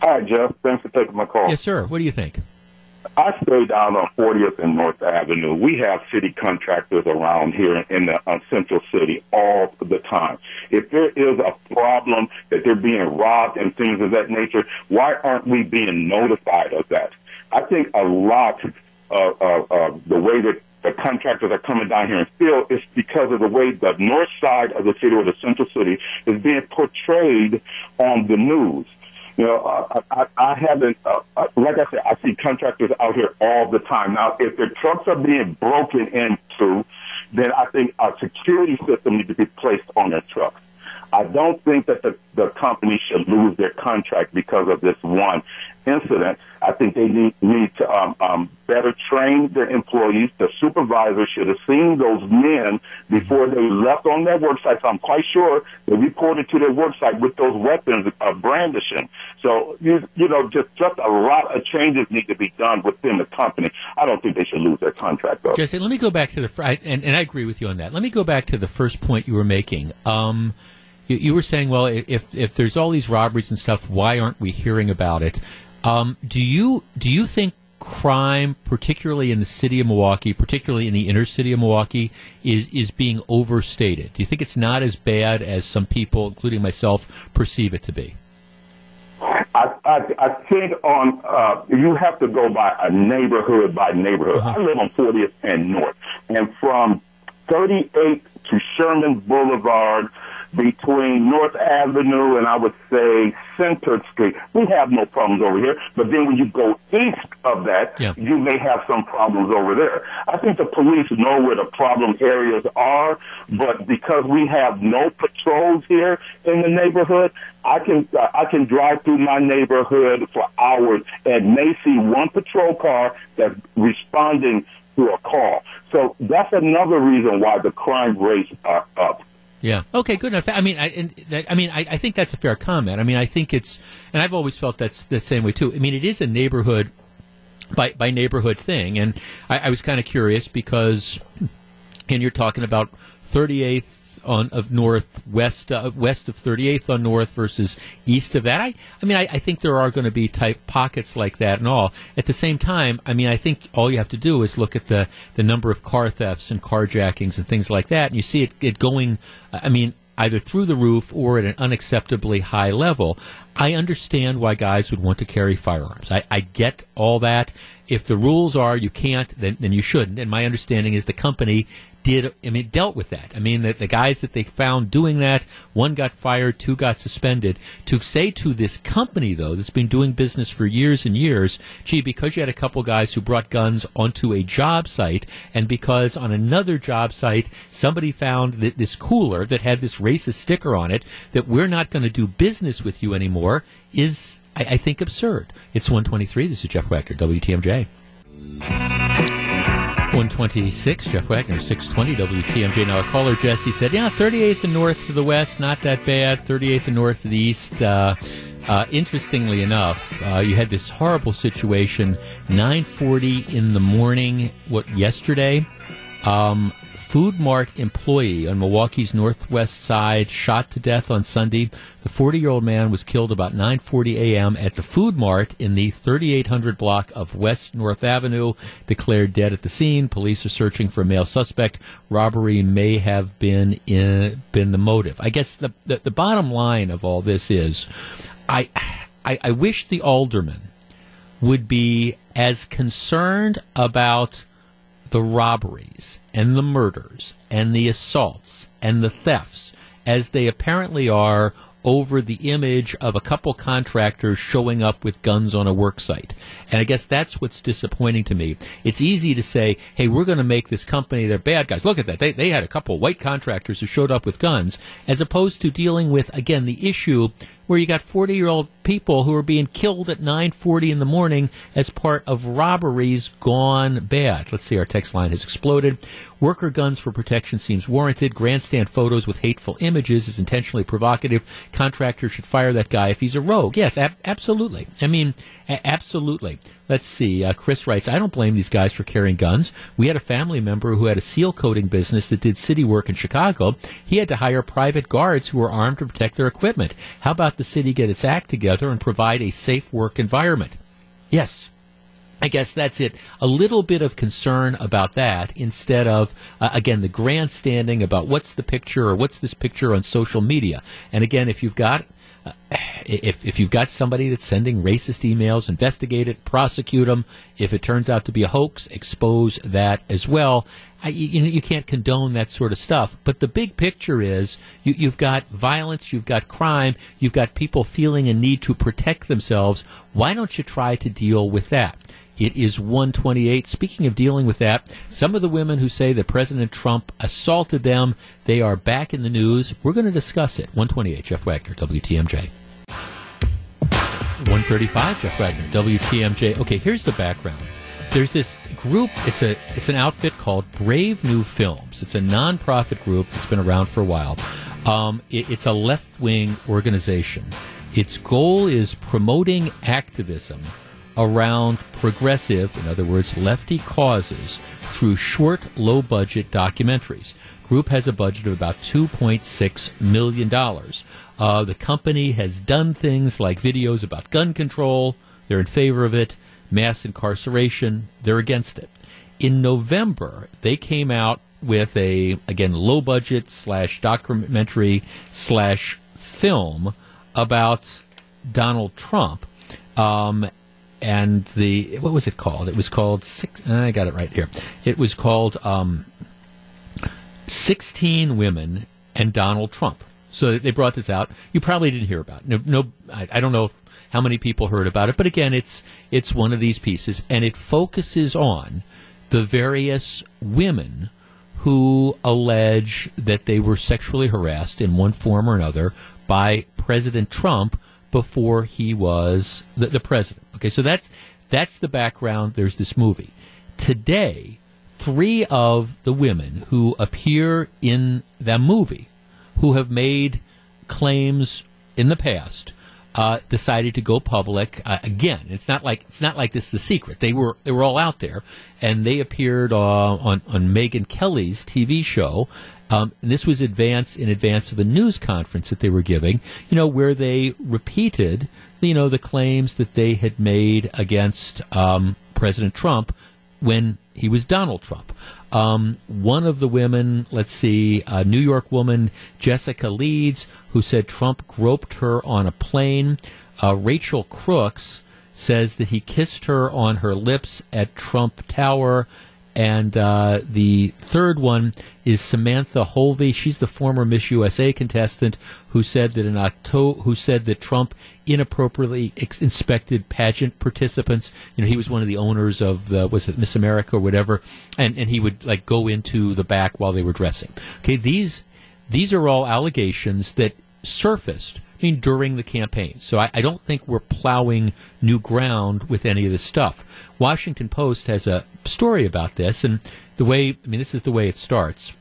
Hi, Jeff. Thanks for taking my call. Yes, sir. What do you think? I stay down on 40th and North Avenue. We have city contractors around here in the uh, central city all the time. If there is a problem that they're being robbed and things of that nature, why aren't we being notified of that? I think a lot of uh, uh, the way that the contractors are coming down here and still is because of the way the north side of the city or the central city is being portrayed on the news. You know, I, I, I haven't, uh, uh, like I said, I see contractors out here all the time. Now, if their trucks are being broken into, then I think a security system needs to be placed on their trucks. I don't think that the, the company should lose their contract because of this one incident. I think they need, need to um, um, better train their employees. The supervisor should have seen those men before they left on their work site. I'm quite sure they reported to their work site with those weapons of brandishing. So, you, you know, just, just a lot of changes need to be done within the company. I don't think they should lose their contract, though. Jesse, let me go back to the, and, and I agree with you on that. Let me go back to the first point you were making. Um, you, you were saying, well, if if there's all these robberies and stuff, why aren't we hearing about it? Um, do you do you think crime, particularly in the city of Milwaukee, particularly in the inner city of Milwaukee, is is being overstated? Do you think it's not as bad as some people, including myself, perceive it to be? I, I, I think on uh, you have to go by a neighborhood by neighborhood. Uh-huh. I live on 40th and North, and from 38th to Sherman Boulevard between North Avenue and I would say Center Street. We have no problems over here. But then when you go east of that, yeah. you may have some problems over there. I think the police know where the problem areas are, but because we have no patrols here in the neighborhood, I can uh, I can drive through my neighborhood for hours and may see one patrol car that's responding to a call. So that's another reason why the crime rates are up. Yeah. Okay. Good enough. I mean, I, I mean, I, I, think that's a fair comment. I mean, I think it's, and I've always felt that's the same way too. I mean, it is a neighborhood by by neighborhood thing, and I, I was kind of curious because, and you're talking about 38th on of north west uh, west of 38th on north versus east of that. I, I mean, I, I think there are going to be type pockets like that and all. At the same time, I mean, I think all you have to do is look at the the number of car thefts and carjackings and things like that, and you see it, it going. I mean, either through the roof or at an unacceptably high level. I understand why guys would want to carry firearms. I, I get all that. If the rules are you can't, then, then you shouldn't. And my understanding is the company did I mean dealt with that. I mean that the guys that they found doing that, one got fired, two got suspended. To say to this company though that's been doing business for years and years, gee, because you had a couple guys who brought guns onto a job site, and because on another job site somebody found that this cooler that had this racist sticker on it, that we're not going to do business with you anymore, is I, I think absurd. It's 123. This is Jeff Wagner, WTMJ. 126, Jeff Wagner, 620 WTMJ. Now, a caller, Jesse, said, yeah, 38th and north to the west, not that bad. 38th and north to the east. Uh, uh, interestingly enough, uh, you had this horrible situation, 9.40 in the morning, what, yesterday? Um, Food Mart employee on Milwaukee's northwest side shot to death on Sunday. The 40-year-old man was killed about 9:40 a.m. at the Food Mart in the 3800 block of West North Avenue. Declared dead at the scene. Police are searching for a male suspect. Robbery may have been in, been the motive. I guess the, the the bottom line of all this is, I I, I wish the alderman would be as concerned about the robberies and the murders and the assaults and the thefts as they apparently are over the image of a couple contractors showing up with guns on a work site. And I guess that's what's disappointing to me. It's easy to say, hey, we're going to make this company, they're bad guys. Look at that. They, they had a couple white contractors who showed up with guns, as opposed to dealing with, again, the issue where you got 40 year old people who are being killed at 9:40 in the morning as part of robberies gone bad. Let's see, our text line has exploded. Worker guns for protection seems warranted. Grandstand photos with hateful images is intentionally provocative. Contractor should fire that guy if he's a rogue. Yes, ab- absolutely. I mean, a- absolutely. Let's see. Uh, Chris writes, I don't blame these guys for carrying guns. We had a family member who had a seal coating business that did city work in Chicago. He had to hire private guards who were armed to protect their equipment. How about the city get its act together and provide a safe work environment? Yes. I guess that's it. A little bit of concern about that instead of, uh, again, the grandstanding about what's the picture or what's this picture on social media. And again, if you've got if if you've got somebody that's sending racist emails, investigate it, prosecute them. If it turns out to be a hoax, expose that as well. I, you, you can't condone that sort of stuff. But the big picture is you, you've got violence, you've got crime, you've got people feeling a need to protect themselves. Why don't you try to deal with that? It is 128. Speaking of dealing with that, some of the women who say that President Trump assaulted them, they are back in the news. We're going to discuss it. 128. Jeff Wagner, WTMJ. 135. Jeff Wagner, WTMJ. Okay, here's the background there's this group. It's a it's an outfit called Brave New Films. It's a nonprofit group. It's been around for a while. Um, it, it's a left wing organization. Its goal is promoting activism around progressive, in other words, lefty causes through short, low budget documentaries. Group has a budget of about $2.6 million. Uh, the company has done things like videos about gun control. They're in favor of it mass incarceration. They're against it. In November, they came out with a again low budget slash documentary slash film about Donald Trump. Um, and the what was it called? It was called six. I got it right here. It was called um, Sixteen Women and Donald Trump. So they brought this out. You probably didn't hear about it. No, no I, I don't know if how many people heard about it. But again, it's it's one of these pieces, and it focuses on the various women who allege that they were sexually harassed in one form or another by President Trump before he was the, the president. Okay, so that's that's the background. There's this movie today. Three of the women who appear in that movie, who have made claims in the past uh, decided to go public uh, again. It's not like it's not like this is a secret. They were they were all out there, and they appeared uh, on on Megyn Kelly's TV show. Um, this was advance in advance of a news conference that they were giving. You know where they repeated you know the claims that they had made against um, President Trump when he was Donald Trump. Um, one of the women, let's see, a New York woman, Jessica Leeds, who said Trump groped her on a plane. Uh, Rachel Crooks says that he kissed her on her lips at Trump Tower. And uh, the third one is Samantha Holvey. She's the former Miss USA contestant who said that in October, who said that Trump inappropriately ex- inspected pageant participants. You know, he was one of the owners of the was it Miss America or whatever, and and he would like go into the back while they were dressing. Okay, these these are all allegations that surfaced I mean, during the campaign. So I, I, don't think we're plowing new ground with any of this stuff. Washington Post has a story about this, and the way, I mean, this is the way it starts.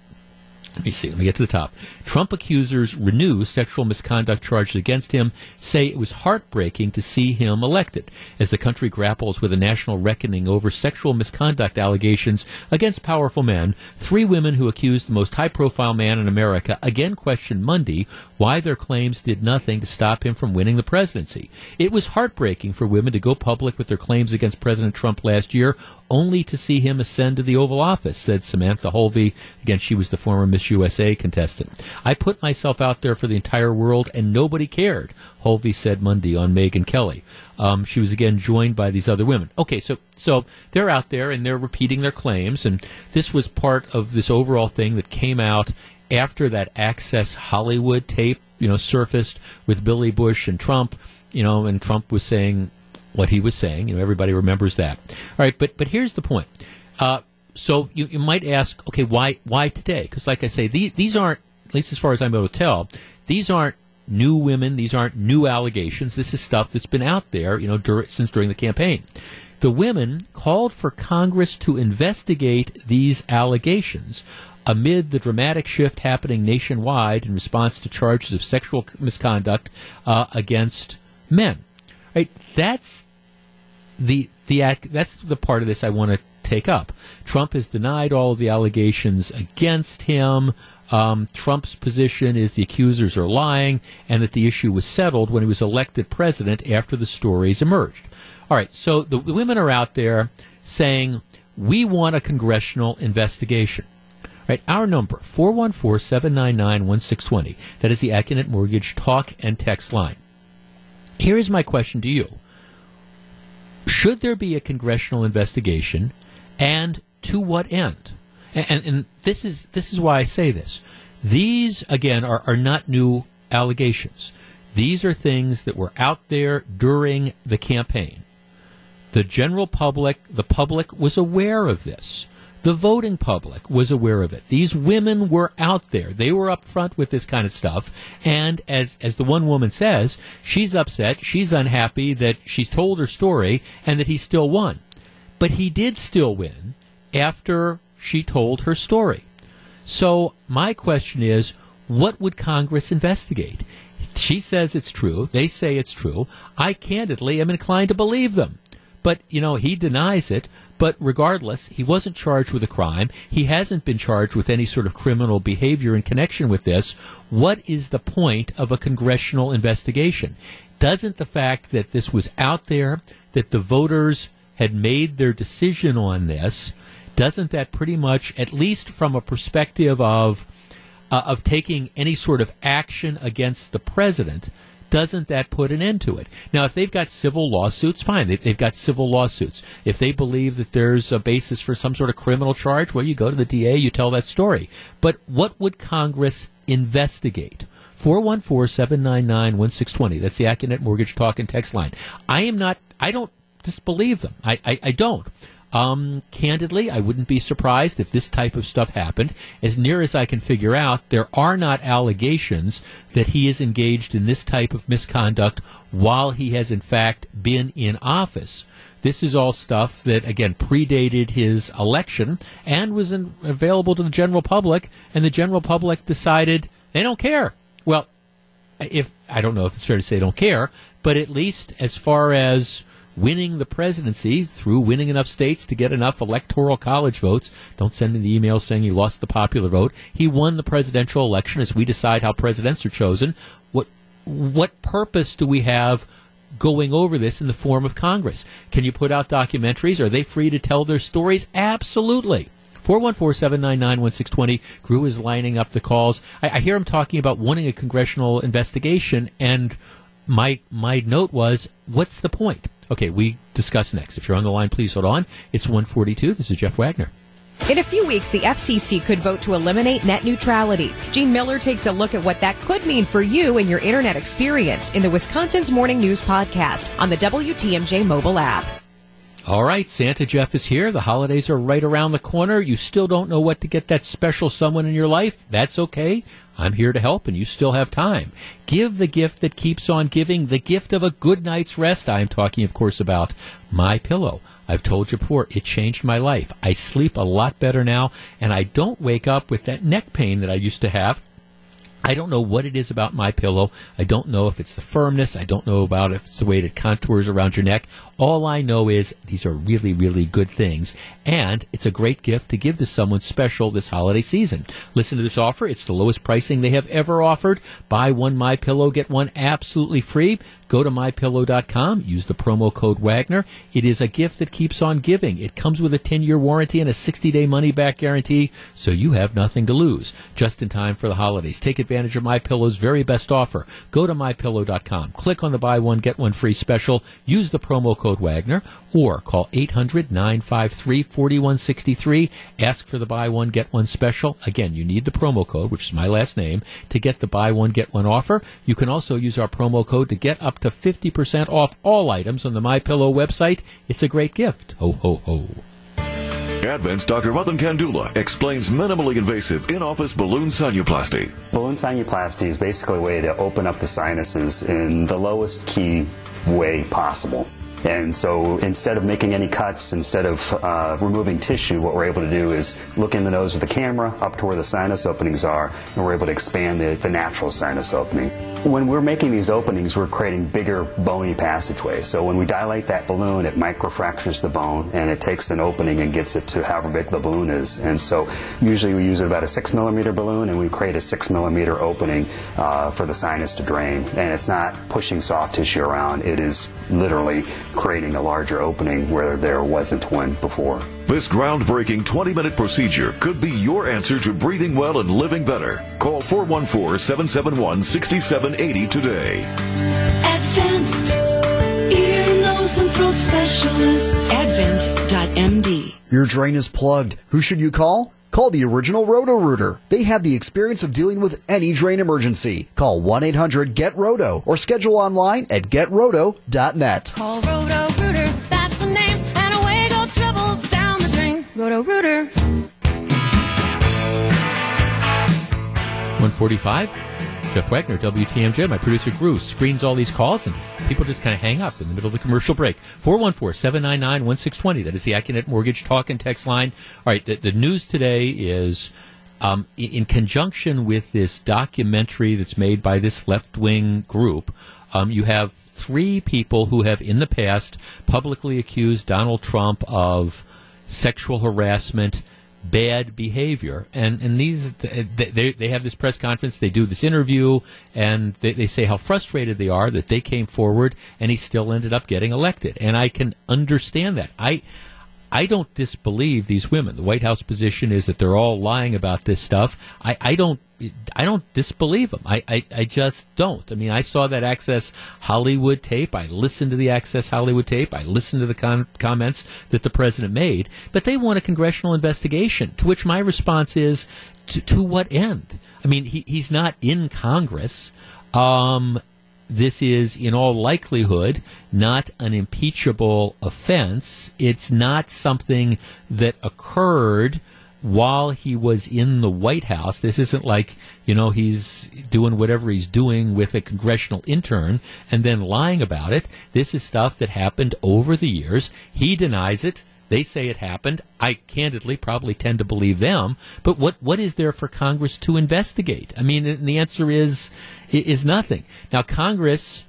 Let me see. Let me get to the top. Trump accusers renew sexual misconduct charges against him, say it was heartbreaking to see him elected. As the country grapples with a national reckoning over sexual misconduct allegations against powerful men, three women who accused the most high profile man in America again questioned Monday why their claims did nothing to stop him from winning the presidency. It was heartbreaking for women to go public with their claims against President Trump last year, only to see him ascend to the Oval Office, said Samantha Holvey. Again, she was the former Miss USA contestant. I put myself out there for the entire world, and nobody cared, Holvey said Monday on Megyn Kelly. Um, she was again joined by these other women. Okay, so so they're out there and they're repeating their claims, and this was part of this overall thing that came out after that Access Hollywood tape, you know, surfaced with Billy Bush and Trump. You know, and Trump was saying what he was saying. You know, everybody remembers that. All right, but but here's the point. Uh, so you, you might ask, okay, why why today? Because like I say, these, these aren't, at least as far as I'm able to tell, these aren't new women. These aren't new allegations. This is stuff that's been out there, you know, dur- since during the campaign. The women called for Congress to investigate these allegations amid the dramatic shift happening nationwide in response to charges of sexual misconduct uh, against men. Right? That's the the that's the part of this I want to take up. Trump has denied all of the allegations against him. Um, Trump's position is the accusers are lying and that the issue was settled when he was elected president after the stories emerged. All right, so the, women are out there saying, we want a congressional investigation. Right, our number, 414-799-1620. That is the Accunet Mortgage talk and text line. Here is my question to you. Should there be a congressional investigation and to what end? And, and, and, this is this is why I say this. These again are, are not new allegations. These are things that were out there during the campaign. The general public, the public was aware of this. The voting public was aware of it. These women were out there. They were up front with this kind of stuff. And as, as the one woman says, she's upset. She's unhappy that she's told her story and that he still won. But he did still win after she told her story. So my question is, what would Congress investigate? She says it's true. They say it's true. I candidly am inclined to believe them. But, you know, he denies it. But regardless, he wasn't charged with a crime. He hasn't been charged with any sort of criminal behavior in connection with this. What is the point of a congressional investigation? Doesn't the fact that this was out there, that the voters had made their decision on this, doesn't that pretty much, at least from a perspective of uh, of taking any sort of action against the president, doesn't that put an end to it? Now, if they've got civil lawsuits, fine. They, have got civil lawsuits. If they believe that there's a basis for some sort of criminal charge, well, you go to the DA, you tell that story. But what would Congress investigate? 414-799-1620. That's the Accunet Mortgage Talk and Text line. I am not, I don't disbelieve them. I, I, I don't. Um, candidly, I wouldn't be surprised if this type of stuff happened. As near as I can figure out, there are not allegations that he is engaged in this type of misconduct while he has in fact been in office. This is all stuff that, again, predated his election and was in, available to the general public, and the general public decided they don't care. Well, if I don't know if it's fair to say they don't care, but at least as far as winning the presidency through winning enough states to get enough electoral college votes. Don't send me the email saying he lost the popular vote. He won the presidential election as we decide how presidents are chosen. What what purpose do we have going over this in the form of Congress? Can you put out documentaries? Are they free to tell their stories? Absolutely. 414-799-1620. Grew is lining up the calls. I, I hear him talking about wanting a congressional investigation, and my my note was, what's the point? Okay, we discuss next. If you're on the line, please hold on. It's 142. This is Jeff Wagner. In a few weeks, the FCC could vote to eliminate net neutrality. Gene Miller takes a look at what that could mean for you and your internet experience in the Wisconsin's Morning News podcast on the WTMJ mobile app. All right, Santa Jeff is here. The holidays are right around the corner. You still don't know what to get that special someone in your life? That's okay. I'm here to help and you still have time. Give the gift that keeps on giving, the gift of a good night's rest. I am talking, of course, about my pillow. I've told you before, it changed my life. I sleep a lot better now and I don't wake up with that neck pain that I used to have. I don't know what it is about my pillow. I don't know if it's the firmness. I don't know about if it's the way it contours around your neck. All I know is these are really, really good things, and it's a great gift to give to someone special this holiday season. Listen to this offer. It's the lowest pricing they have ever offered. Buy one My Pillow, get one absolutely free. Go to mypillow.com. Use the promo code Wagner. It is a gift that keeps on giving. It comes with a 10-year warranty and a 60-day money-back guarantee, so you have nothing to lose. Just in time for the holidays. Take advantage of My Pillow's very best offer. Go to mypillow.com. Click on the buy one get one free special. Use the promo code Wagner or call 800-953-4163. Ask for the buy one get one special. Again, you need the promo code, which is my last name, to get the buy one get one offer. You can also use our promo code to get up to 50% off all items on the My Pillow website. It's a great gift. Ho ho ho. Advent's Dr. Matan Kandula explains minimally invasive in-office balloon sinuplasty. Balloon sinuplasty is basically a way to open up the sinuses in the lowest key way possible. And so instead of making any cuts, instead of uh, removing tissue, what we're able to do is look in the nose with the camera up to where the sinus openings are, and we're able to expand the, the natural sinus opening. When we're making these openings, we're creating bigger bony passageways. So when we dilate that balloon, it microfractures the bone, and it takes an opening and gets it to however big the balloon is. And so usually we use about a six millimeter balloon, and we create a six millimeter opening uh, for the sinus to drain. And it's not pushing soft tissue around; it is literally creating a larger opening where there wasn't one before. This groundbreaking 20 minute procedure could be your answer to breathing well and living better. Call 414 771 6780 today. Advanced Ear, Nose, and Throat Specialists. Advent.md. Your drain is plugged. Who should you call? Call the original Roto-Rooter. They have the experience of dealing with any drain emergency. Call 1-800-GET-ROTO or schedule online at getroto.net. Call Roto-Rooter, that's Roto Rooter. 145. Jeff Wagner, WTMJ. My producer Bruce screens all these calls, and people just kind of hang up in the middle of the commercial break. 414-799-1620. That is the Accunet Mortgage talk and text line. All right, the, the news today is um, in, in conjunction with this documentary that's made by this left-wing group, um, you have three people who have in the past publicly accused Donald Trump of sexual harassment, bad behavior. And and these they they have this press conference, they do this interview, and they, they say how frustrated they are that they came forward and he still ended up getting elected. And I can understand that. I I don't disbelieve these women. The White House position is that they're all lying about this stuff. I, I don't I don't disbelieve them. I, I, I just don't. I mean, I saw that Access Hollywood tape. I listened to the Access Hollywood tape. I listened to the comments that the president made. But they want a congressional investigation. To which my response is, to, to what end? I mean, he, he's not in Congress. Um, this is, in all likelihood, not an impeachable offense. It's not something that occurred while he was in the White House. This isn't like, you know, he's doing whatever he's doing with a congressional intern and then lying about it. This is stuff that happened over the years. He denies it. They say it happened. I candidly probably tend to believe them. But what, what is there for Congress to investigate? I mean, the answer is, is nothing. Now, Congress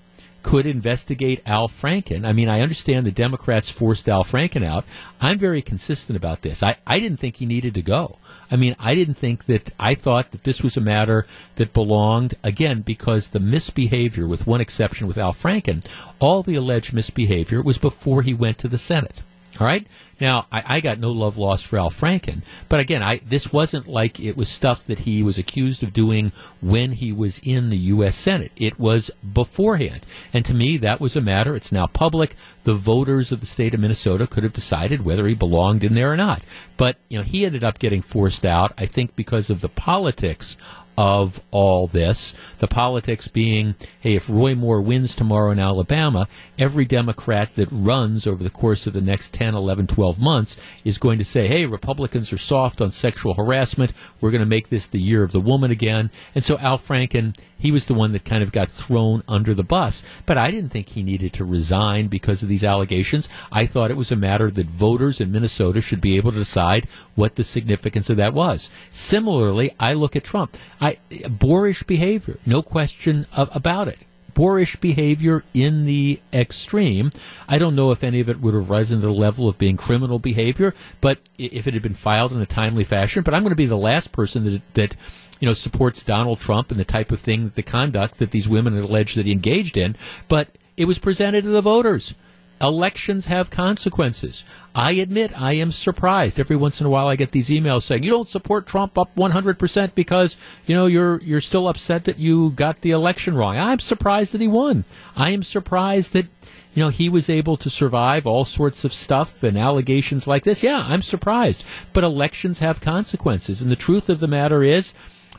could investigate Al Franken. I mean, I understand the Democrats forced Al Franken out. I'm very consistent about this. I, I didn't think he needed to go. I mean, I didn't think that, I thought that this was a matter that belonged, again, because the misbehavior, with one exception with Al Franken, all the alleged misbehavior was before he went to the Senate. All right. Now, I, I, got no love lost for Al Franken, but again, I, this wasn't like it was stuff that he was accused of doing when he was in the U.S. Senate. It was beforehand, and to me, that was a matter. It's now public. The voters of the state of Minnesota could have decided whether he belonged in there or not. But you know, he ended up getting forced out. I think because of the politics of all this. The politics being, hey, if Roy Moore wins tomorrow in Alabama, every Democrat that runs over the course of the next 10, 11, 12 months is going to say, hey, Republicans are soft on sexual harassment. We're going to make this the year of the woman again. And so Al Franken he was the one that kind of got thrown under the bus. But I didn't think he needed to resign because of these allegations. I thought it was a matter that voters in Minnesota should be able to decide what the significance of that was. Similarly, I look at Trump. I boorish behavior, no question of, about it boorish behavior in the extreme. I don't know if any of it would have risen to the level of being criminal behavior, but if it had been filed in a timely fashion. But I'm going to be the last person that, that you know, supports Donald Trump and the type of thing, the conduct that these women allege that he engaged in, but it was presented to the voters. Elections have consequences. I admit I am surprised. Every once in a while I get these emails saying, you don't support Trump up 100% because, you know, you're, you're still upset that you got the election wrong. I'm surprised that he won. I am surprised that, you know, he was able to survive all sorts of stuff and allegations like this. Yeah, I'm surprised. But elections have consequences. And the truth of the matter is,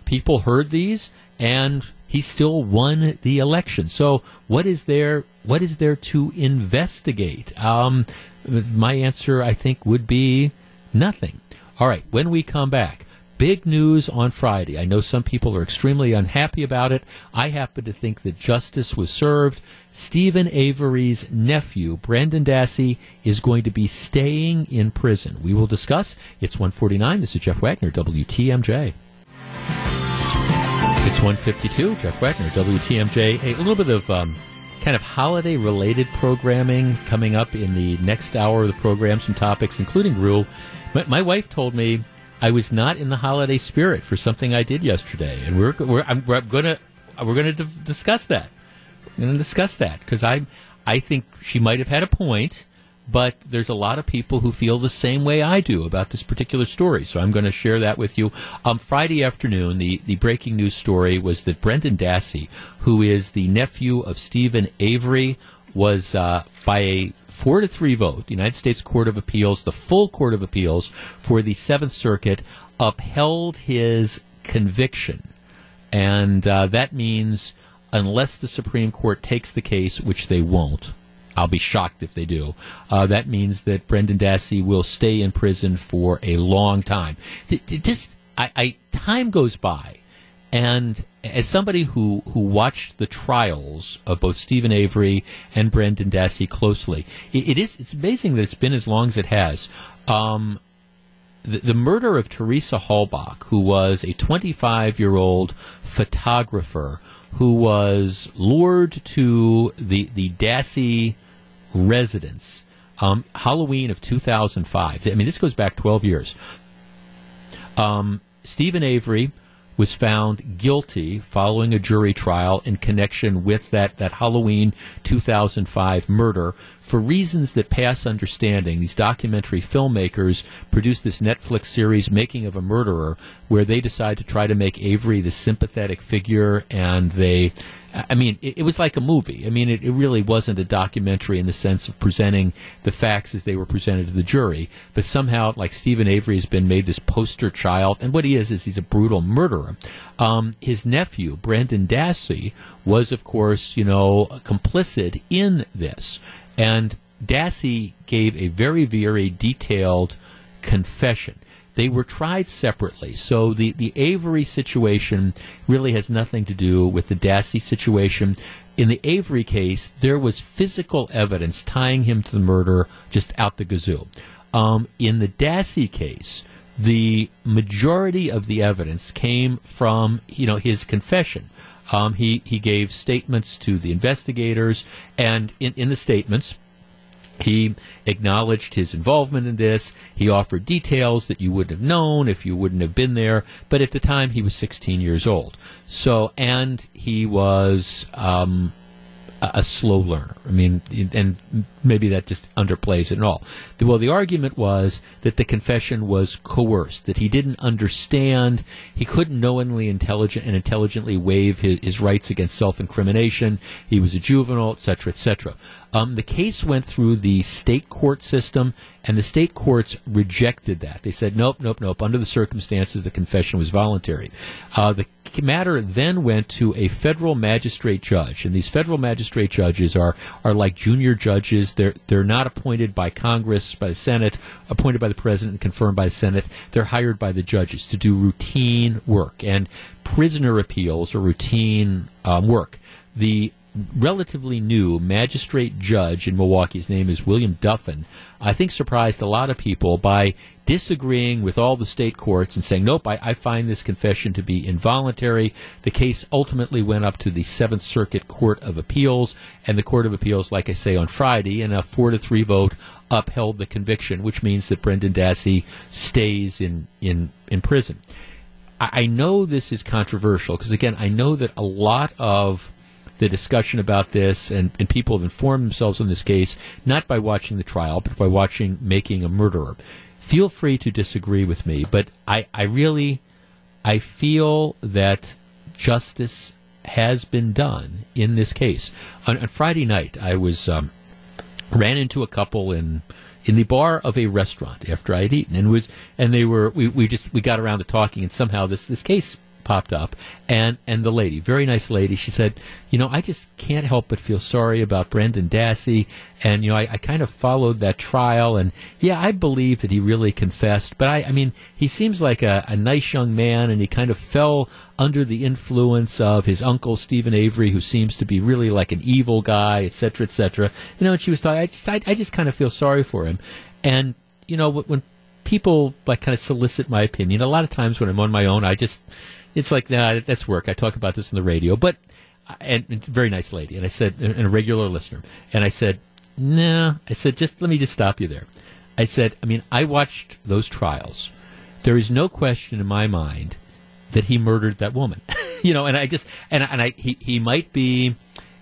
people heard these and he still won the election. So what is there? What is there to investigate? Um, my answer, I think, would be nothing. All right. When we come back, big news on Friday. I know some people are extremely unhappy about it. I happen to think that justice was served. Steven Avery's nephew, Brendan Dassey, is going to be staying in prison. We will discuss. It's 149. This is Jeff Wagner, WTMJ. It's 152. Jeff Wagner, WTMJ. A little bit of um, kind of holiday related programming coming up in the next hour of the program. Some topics, including rule. My, my wife told me I was not in the holiday spirit for something I did yesterday, and we're we're, I'm, we're gonna we're gonna d- discuss that. We're gonna discuss that because I I think she might have had a point but there's a lot of people who feel the same way I do about this particular story. So I'm going to share that with you. Um, Friday afternoon, the, the breaking news story was that Brendan Dassey, who is the nephew of Steven Avery, was uh, by a four to three vote, the United States Court of Appeals, the full Court of Appeals for the Seventh Circuit, upheld his conviction. And uh, that means, unless the Supreme Court takes the case, which they won't, I'll be shocked if they do. Uh, that means that Brendan Dassey will stay in prison for a long time. It, it just, I, I, time goes by, and as somebody who, who watched the trials of both Steven Avery and Brendan Dassey closely, it, it is it's amazing that it's been as long as it has. Um, the, the, murder of Teresa Halbach, who was a 25 year old photographer who was lured to the the Dassey residence, um, Halloween of 2005. I mean, this goes back 12 years. Um, Steven Avery was found guilty following a jury trial in connection with that, that Halloween 2005 murder for reasons that pass understanding. These documentary filmmakers produced this Netflix series, Making of a Murderer, where they decide to try to make Avery the sympathetic figure and they I mean, it, it, was like a movie. I mean, it, it, really wasn't a documentary in the sense of presenting the facts as they were presented to the jury. But somehow, like Steven Avery has been made this poster child, and what he is is he's a brutal murderer. Um, his nephew, Brendan Dassey, was, of course, you know, complicit in this, and Dassey gave a very, very detailed confession. They were tried separately. So the, the Avery situation really has nothing to do with the Dassey situation. In the Avery case, there was physical evidence tying him to the murder just out the gazoo. Um, in the Dassey case, the majority of the evidence came from you know his confession. Um, he he gave statements to the investigators, and in, in the statements, he acknowledged his involvement in this. He offered details that you wouldn't have known if you wouldn't have been there. But at the time, he was 16 years old. So, and he was um, a, slow learner. I mean, and maybe that just underplays it all. Well, the argument was that the confession was coerced, that he didn't understand, he couldn't knowingly intelligent and intelligently waive his, his rights against self-incrimination. He was a juvenile, etc., etc. Um, the case went through the state court system, and the state courts rejected that. They said, nope, nope, nope. Under the circumstances, the confession was voluntary. Uh, the matter then went to a federal magistrate judge, and these federal magistrate judges are are like junior judges. They're they're not appointed by Congress, by the Senate, appointed by the president, and confirmed by the Senate. They're hired by the judges to do routine work, and prisoner appeals are routine um, work. The relatively new magistrate judge in Milwaukee, his name is William Duffin, I think surprised a lot of people by disagreeing with all the state courts and saying, nope, I, I, find this confession to be involuntary. The case ultimately went up to the Seventh Circuit Court of Appeals, and the Court of Appeals, like I say, on Friday, in a four to three vote, upheld the conviction, which means that Brendan Dassey stays in, in, in prison. I, I know this is controversial because, again, I know that a lot of the discussion about this, and, and people have informed themselves on this case not by watching the trial, but by watching Making a Murderer. Feel free to disagree with me, but I, I really I feel that justice has been done in this case. On, on Friday night, I was um, ran into a couple in in the bar of a restaurant after I had eaten, and was and they were we, we just we got around to talking, and somehow this this case popped up, and and the lady, very nice lady, she said, you know, I just can't help but feel sorry about Brendan Dassey, and you know, I, I kind of followed that trial, and yeah, I believe that he really confessed, but I, I mean, he seems like a, a nice young man, and he kind of fell under the influence of his uncle Steven Avery, who seems to be really like an evil guy, et cetera, et cetera. You know, and she was talking, I just, I, I just kind of feel sorry for him, and you know, when people like kind of solicit my opinion, a lot of times when I'm on my own, I just it's like, nah, that's work. I talk about this on the radio, but and, and very nice lady. And I said, and a regular listener. And I said, nah. I said, just let me just stop you there. I said, I mean, I watched those trials. There is no question in my mind that he murdered that woman. [LAUGHS] you know, and I just and and I he he might be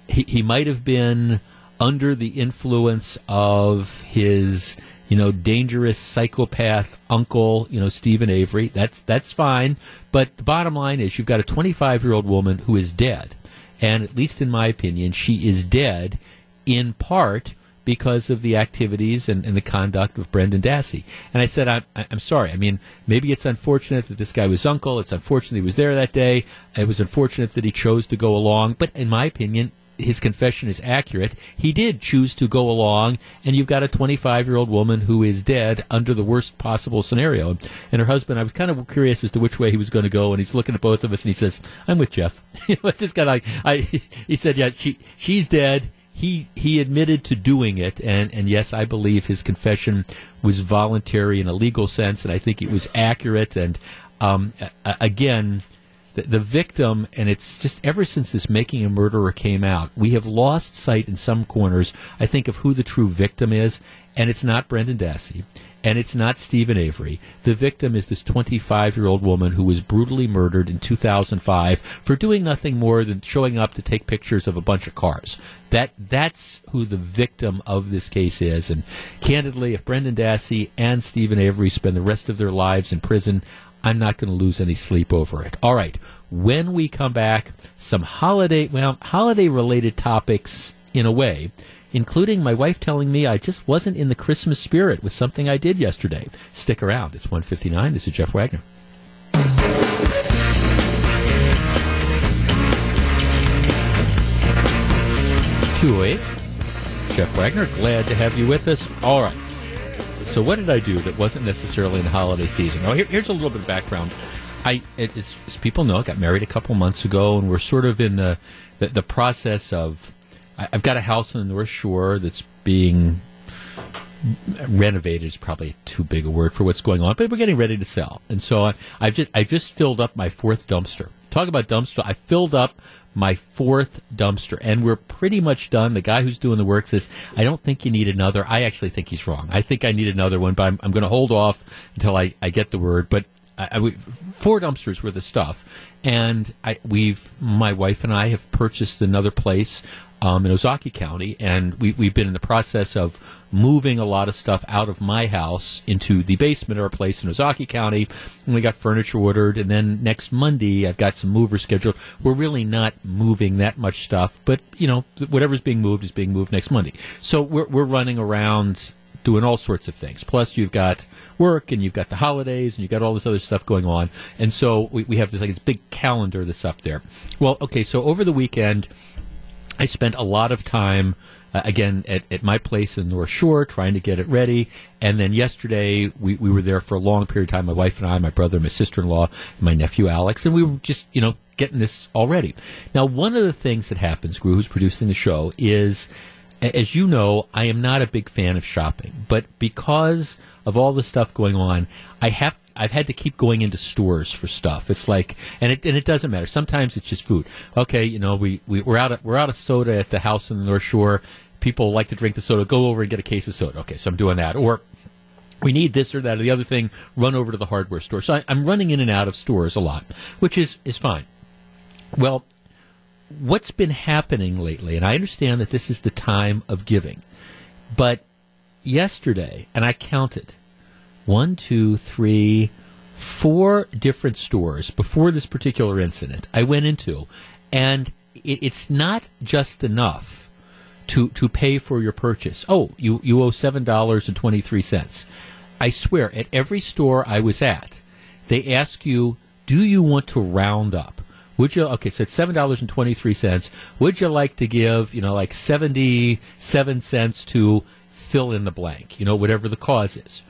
he he might have been under the influence of his you know, dangerous psychopath uncle, you know, Steven Avery. That's that's fine. But the bottom line is you've got a 25 year old woman who is dead. And at least in my opinion, she is dead in part because of the activities and, and, the conduct of Brendan Dassey. And I said, I'm, I'm sorry. I mean, maybe it's unfortunate that this guy was uncle. It's unfortunate he was there that day. It was unfortunate that he chose to go along. But in my opinion, his confession is accurate. He did choose to go along, and you've got a 25 year old woman who is dead under the worst possible scenario. And her husband, I was kind of curious as to which way he was going to go, and he's looking at both of us, and he says, "I'm with Jeff." [LAUGHS] just kind of like I, he said, "Yeah, she she's dead." He he admitted to doing it, and and yes, I believe his confession was voluntary in a legal sense, and I think it was accurate. And um, again the, the victim, and it's just ever since this Making a Murderer came out, we have lost sight in some corners, I think, of who the true victim is, and it's not Brendan Dassey. And it's not Steven Avery. The victim is this 25 year old woman who was brutally murdered in 2005 for doing nothing more than showing up to take pictures of a bunch of cars. That that's who the victim of this case is. And candidly, if Brendan Dassey and Steven Avery spend the rest of their lives in prison, I'm not going to lose any sleep over it. All right. When we come back, some holiday, well, holiday related topics in a way, including my wife telling me I just wasn't in the Christmas spirit with something I did yesterday. Stick around. It's 159. This is Jeff Wagner. Two eight. Jeff Wagner, glad to have you with us. All right. So what did I do that wasn't necessarily in the holiday season? Now, here, here's a little bit of background. I, as, as, people know, I got married a couple months ago, and we're sort of in the the, the process of. I, I've got a house on the North Shore that's being renovated is probably too big a word for what's going on, but we're getting ready to sell. And so I, have just I've just filled up my fourth dumpster. Talk about dumpster! I filled up my fourth dumpster, and we're pretty much done. The guy who's doing the work says, I don't think you need another. I actually think he's wrong. I think I need another one, but I'm, I'm going to hold off until I, I get the word. But I, I, four dumpsters worth of stuff, and I, we've my wife and I have purchased another place um, in Ozaukee County, and we, we've been in the process of moving a lot of stuff out of my house into the basement of our place in Ozaukee County. And we got furniture ordered, and then next Monday I've got some movers scheduled. We're really not moving that much stuff, but you know whatever's being moved is being moved next Monday. So we're we're running around doing all sorts of things. Plus you've got work and you've got the holidays and you've got all this other stuff going on. And so we, we have this like this big calendar that's up there. Well, okay, so over the weekend I spent a lot of time uh, again at, at my place in North Shore trying to get it ready. And then yesterday we, we were there for a long period of time. My wife and I, my brother, my sister in law, my nephew Alex, and we were just you know getting this all ready. Now, one of the things that happens, Gru, who's producing the show, is as you know, I am not a big fan of shopping, but because of all the stuff going on, I have I've had to keep going into stores for stuff. It's like, and it and it doesn't matter. Sometimes it's just food. Okay, you know, we, we we're out of, we're out of soda at the house in the North Shore. People like to drink the soda. Go over and get a case of soda. Okay, so I'm doing that. Or we need this or that or the other thing. Run over to the hardware store. So I, I'm running in and out of stores a lot, which is is fine. Well, what's been happening lately, and I understand that this is the time of giving, but yesterday, and I counted one, two, three, four different stores before this particular incident I went into, and it, it's not just enough to to pay for your purchase. Oh, you you owe seven dollars and twenty three cents. I swear, at every store I was at, they ask you, "Do you want to round up?" Would you okay? So it's seven dollars and twenty three cents. Would you like to give you know like seventy seven cents to fill in the blank? You know whatever the cause is.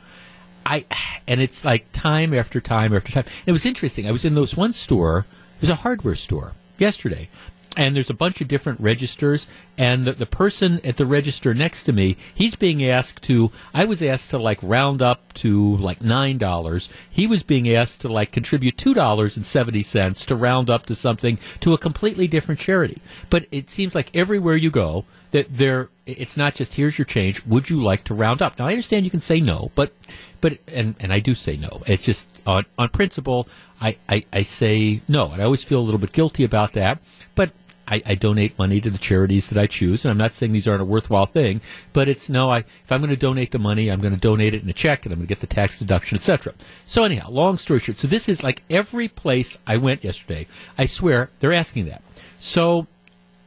I and it's like time after time after time. It was interesting. I was in those one store. It was a hardware store yesterday, and there's a bunch of different registers. And the, the, person at the register next to me he's being asked to i was asked to like round up to like nine dollars. He was being asked to like contribute two dollars and seventy cents to round up to something to a completely different charity. But it seems like everywhere you go that there it's not just here's your change. Would you like to round up? Now i understand you can say no but but and and i do say no. It's just on on principle I, I, I say no. And i always feel a little bit guilty about that. But I, I, donate money to the charities that I choose, and I'm not saying these aren't a worthwhile thing, but it's no. I if I'm going to donate the money, I'm going to donate it in a check, and I'm going to get the tax deduction, etc. So anyhow, long story short, so this is like every place I went yesterday. I swear they're asking that. So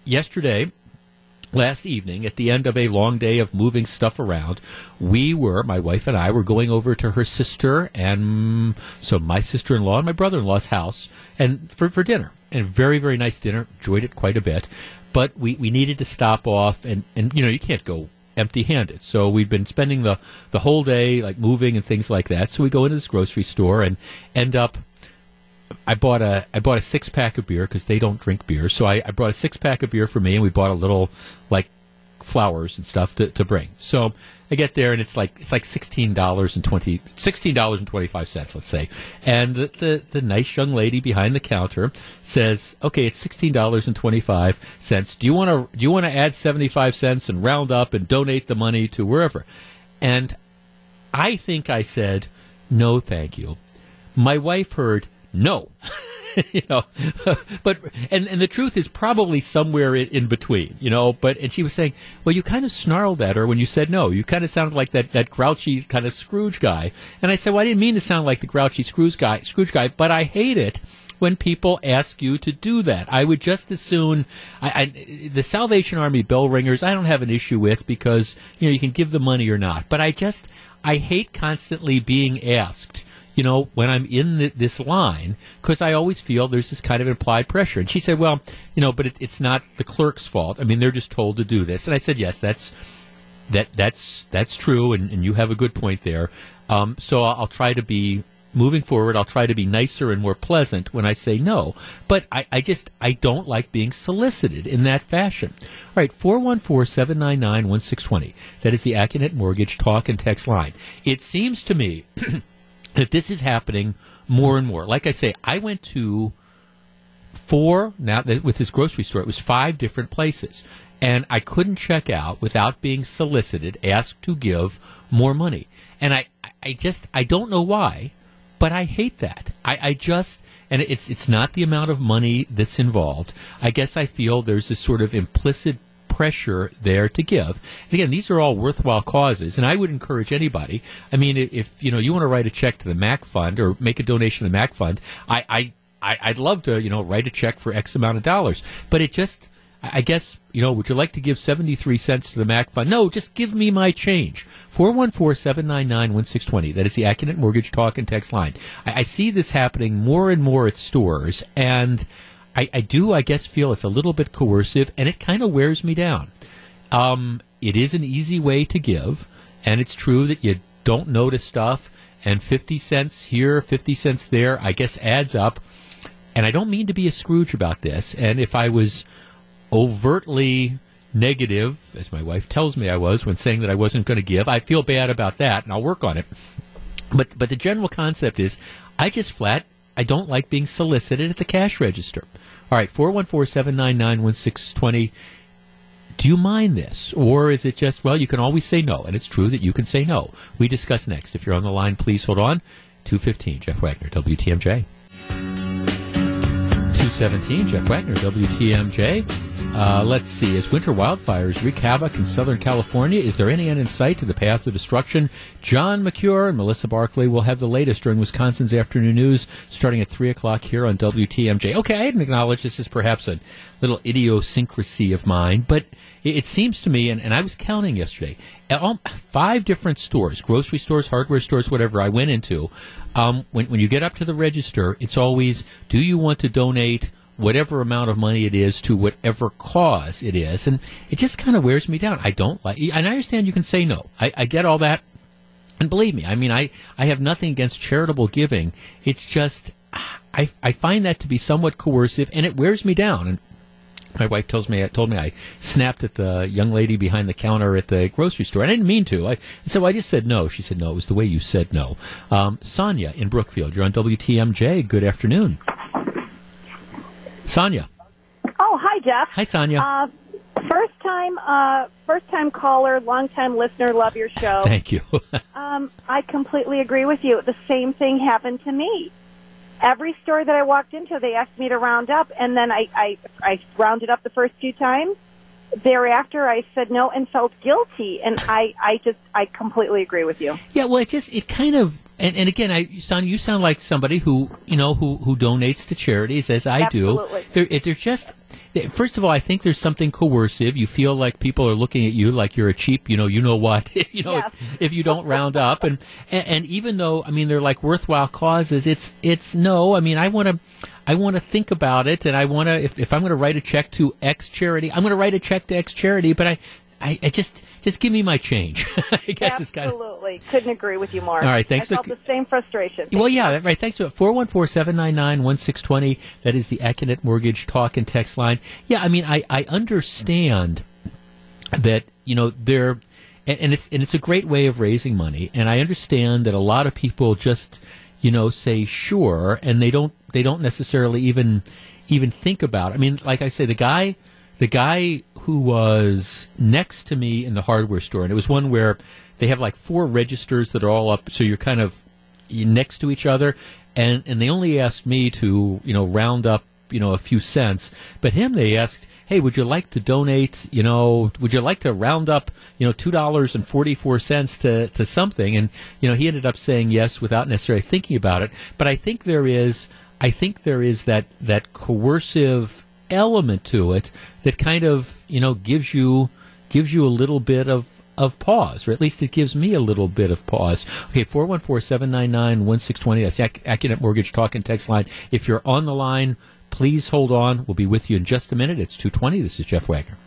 yesterday, last evening at the end of a long day of moving stuff around we were my wife and i were going over to her sister and so my sister-in-law and my brother-in-law's house and for, for dinner and a very very nice dinner. Enjoyed it quite a bit, but we, we needed to stop off and and you know you can't go empty handed. So we've been spending the the whole day like moving and things like that. So we go into this grocery store and end up. I bought a I bought a six pack of beer because they don't drink beer. So I, I brought a six pack of beer for me, and we bought a little like flowers and stuff to, to bring. So I get there and it's like it's like sixteen dollars and twenty sixteen dollars and twenty five cents, let's say. And the, the, the nice young lady behind the counter says, "Okay, it's sixteen dollars and twenty five cents. Do you want to do you want to add seventy five cents and round up and donate the money to wherever?" And I think I said, "No, thank you." My wife heard, "No." [LAUGHS] [LAUGHS] you know, [LAUGHS] but and and the truth is probably somewhere in, in, between, you know. But and she was saying, well, you kind of snarled at her when you said no. You kind of sounded like that that grouchy kind of Scrooge guy. And I said, well, I didn't mean to sound like the grouchy Scrooge guy, Scrooge guy, but I hate it when people ask you to do that. I would just as soon I, I, the Salvation Army bell ringers. I don't have an issue with because you know you can give the money or not. But I just I hate constantly being asked you know, when I'm in the, this line, because I always feel there's this kind of implied pressure. And she said, well, you know, but it, it's not the clerk's fault. I mean, they're just told to do this. And I said, yes, that's that that's that's true, and, and you have a good point there. Um, so I'll, try to be moving forward. I'll try to be nicer and more pleasant when I say no. But I, I just I don't like being solicited in that fashion. All right, 414-799-1620. That is the Accunet Mortgage talk and text line. It seems to me [CLEARS THROAT] that this is happening more and more. Like I say, I went to four now with this grocery store. It was five different places, and I couldn't check out without being solicited, asked to give more money. And I, I just, I don't know why, but I hate that. I, I just, and it's it's not the amount of money that's involved. I guess I feel there's this sort of implicit pressure there to give. And again, these are all worthwhile causes, and I would encourage anybody. I mean, if you know you want to write a check to the MACC Fund or make a donation to the MACC Fund, I, I, I would love to you know write a check for X amount of dollars. But it just I guess, you know, would you like to give 73 cents to the MACC Fund? No, just give me my change. 414-799-1620. That is the Accunet Mortgage Talk and Text line. I, I, see this happening more and more at stores, and I, I do, I guess, feel it's a little bit coercive, and it kind of wears me down. Um, it is an easy way to give, and it's true that you don't notice stuff, and 50 cents here, 50 cents there, I guess adds up. And I don't mean to be a Scrooge about this, and if I was overtly negative, as my wife tells me I was when saying that I wasn't going to give, I feel bad about that, and I'll work on it. But but the general concept is, I just flat I don't like being solicited at the cash register. All right, 414-799-1620. Do you mind this? Or is it just, well, you can always say no, and it's true that you can say no. We discuss next. If you're on the line, please hold on. 215, Jeff Wagner, WTMJ. 217, Jeff Wagner, WTMJ. Uh, let's see. As winter wildfires wreak havoc in Southern California, is there any end in sight to the path of destruction? John Mercure and Melissa Barclay will have the latest during Wisconsin's afternoon news starting at 3 o'clock here on WTMJ. Okay, I didn't acknowledge this is perhaps a little idiosyncrasy of mine, but it, it seems to me, and, and, I was counting yesterday, all, five different stores, grocery stores, hardware stores, whatever I went into. Um, when, when you get up to the register, it's always, do you want to donate whatever amount of money it is to whatever cause it is. And it just kind of wears me down. I don't like, and I understand you can say no. I, I get all that. And believe me, I mean, I, I have nothing against charitable giving. It's just, I, I find that to be somewhat coercive and it wears me down. And my wife tells me, told me I snapped at the young lady behind the counter at the grocery store. I didn't mean to. I, so I just said no. She said no. It was the way you said no. Um, Sonia in Brookfield, you're on WTMJ. Good afternoon. Sonia. Oh, hi, Jeff. Hi, Sonia. Uh, first time, uh, first time caller, long time listener. Love your show. [LAUGHS] Thank you. [LAUGHS] um, I completely agree with you. The same thing happened to me. Every store that I walked into, they asked me to round up, and then I, I, I rounded up the first few times. Thereafter, I said no and felt guilty, and I, I just, I completely agree with you. Yeah, well, it just, it kind of and, and again, I sound you sound like somebody who you know who who donates to charities as I Absolutely. do. They're, they're just first of all, I think there's something coercive. You feel like people are looking at you like you're a cheap, you know, you know what, [LAUGHS] you know, if, if, you don't round up, and, and, and even though I mean they're like worthwhile causes, it's it's no. I mean, I want to. I want to think about it, and I want to. If, if I'm going to write a check to X charity, I'm going to write a check to X charity. But I, I, I just just give me my change. [LAUGHS] I guess Absolutely. it's kind of. Couldn't agree with you more. All right, thanks. I felt the same frustration. Well, yeah, right. Thanks. 414-799-1620. That is the Accunet Mortgage talk and text line. Yeah, I mean, I, I understand that, you know, there, and, and it's, and it's a great way of raising money. And I understand that a lot of people just, you know, say sure, and they don't, they don't necessarily even, even think about it. I mean, like I say, the guy, the guy who was next to me in the hardware store, and it was one where they have like four registers that are all up, so you're kind of next to each other, and and they only asked me to you know round up you know a few cents, but him they asked. Hey, would you like to donate? You know, would you like to round up, you know, two dollars and forty four cents to to something? And you know, he ended up saying yes without necessarily thinking about it. But I think there is, I think there is that that coercive element to it that kind of you know gives you gives you a little bit of of pause, or at least it gives me a little bit of pause. Okay, 414-799-1620. That's Ac- Mortgage Talk and Text line. If you're on the line, please hold on. We'll be with you in just a minute. It's 220. This is Jeff Wagner.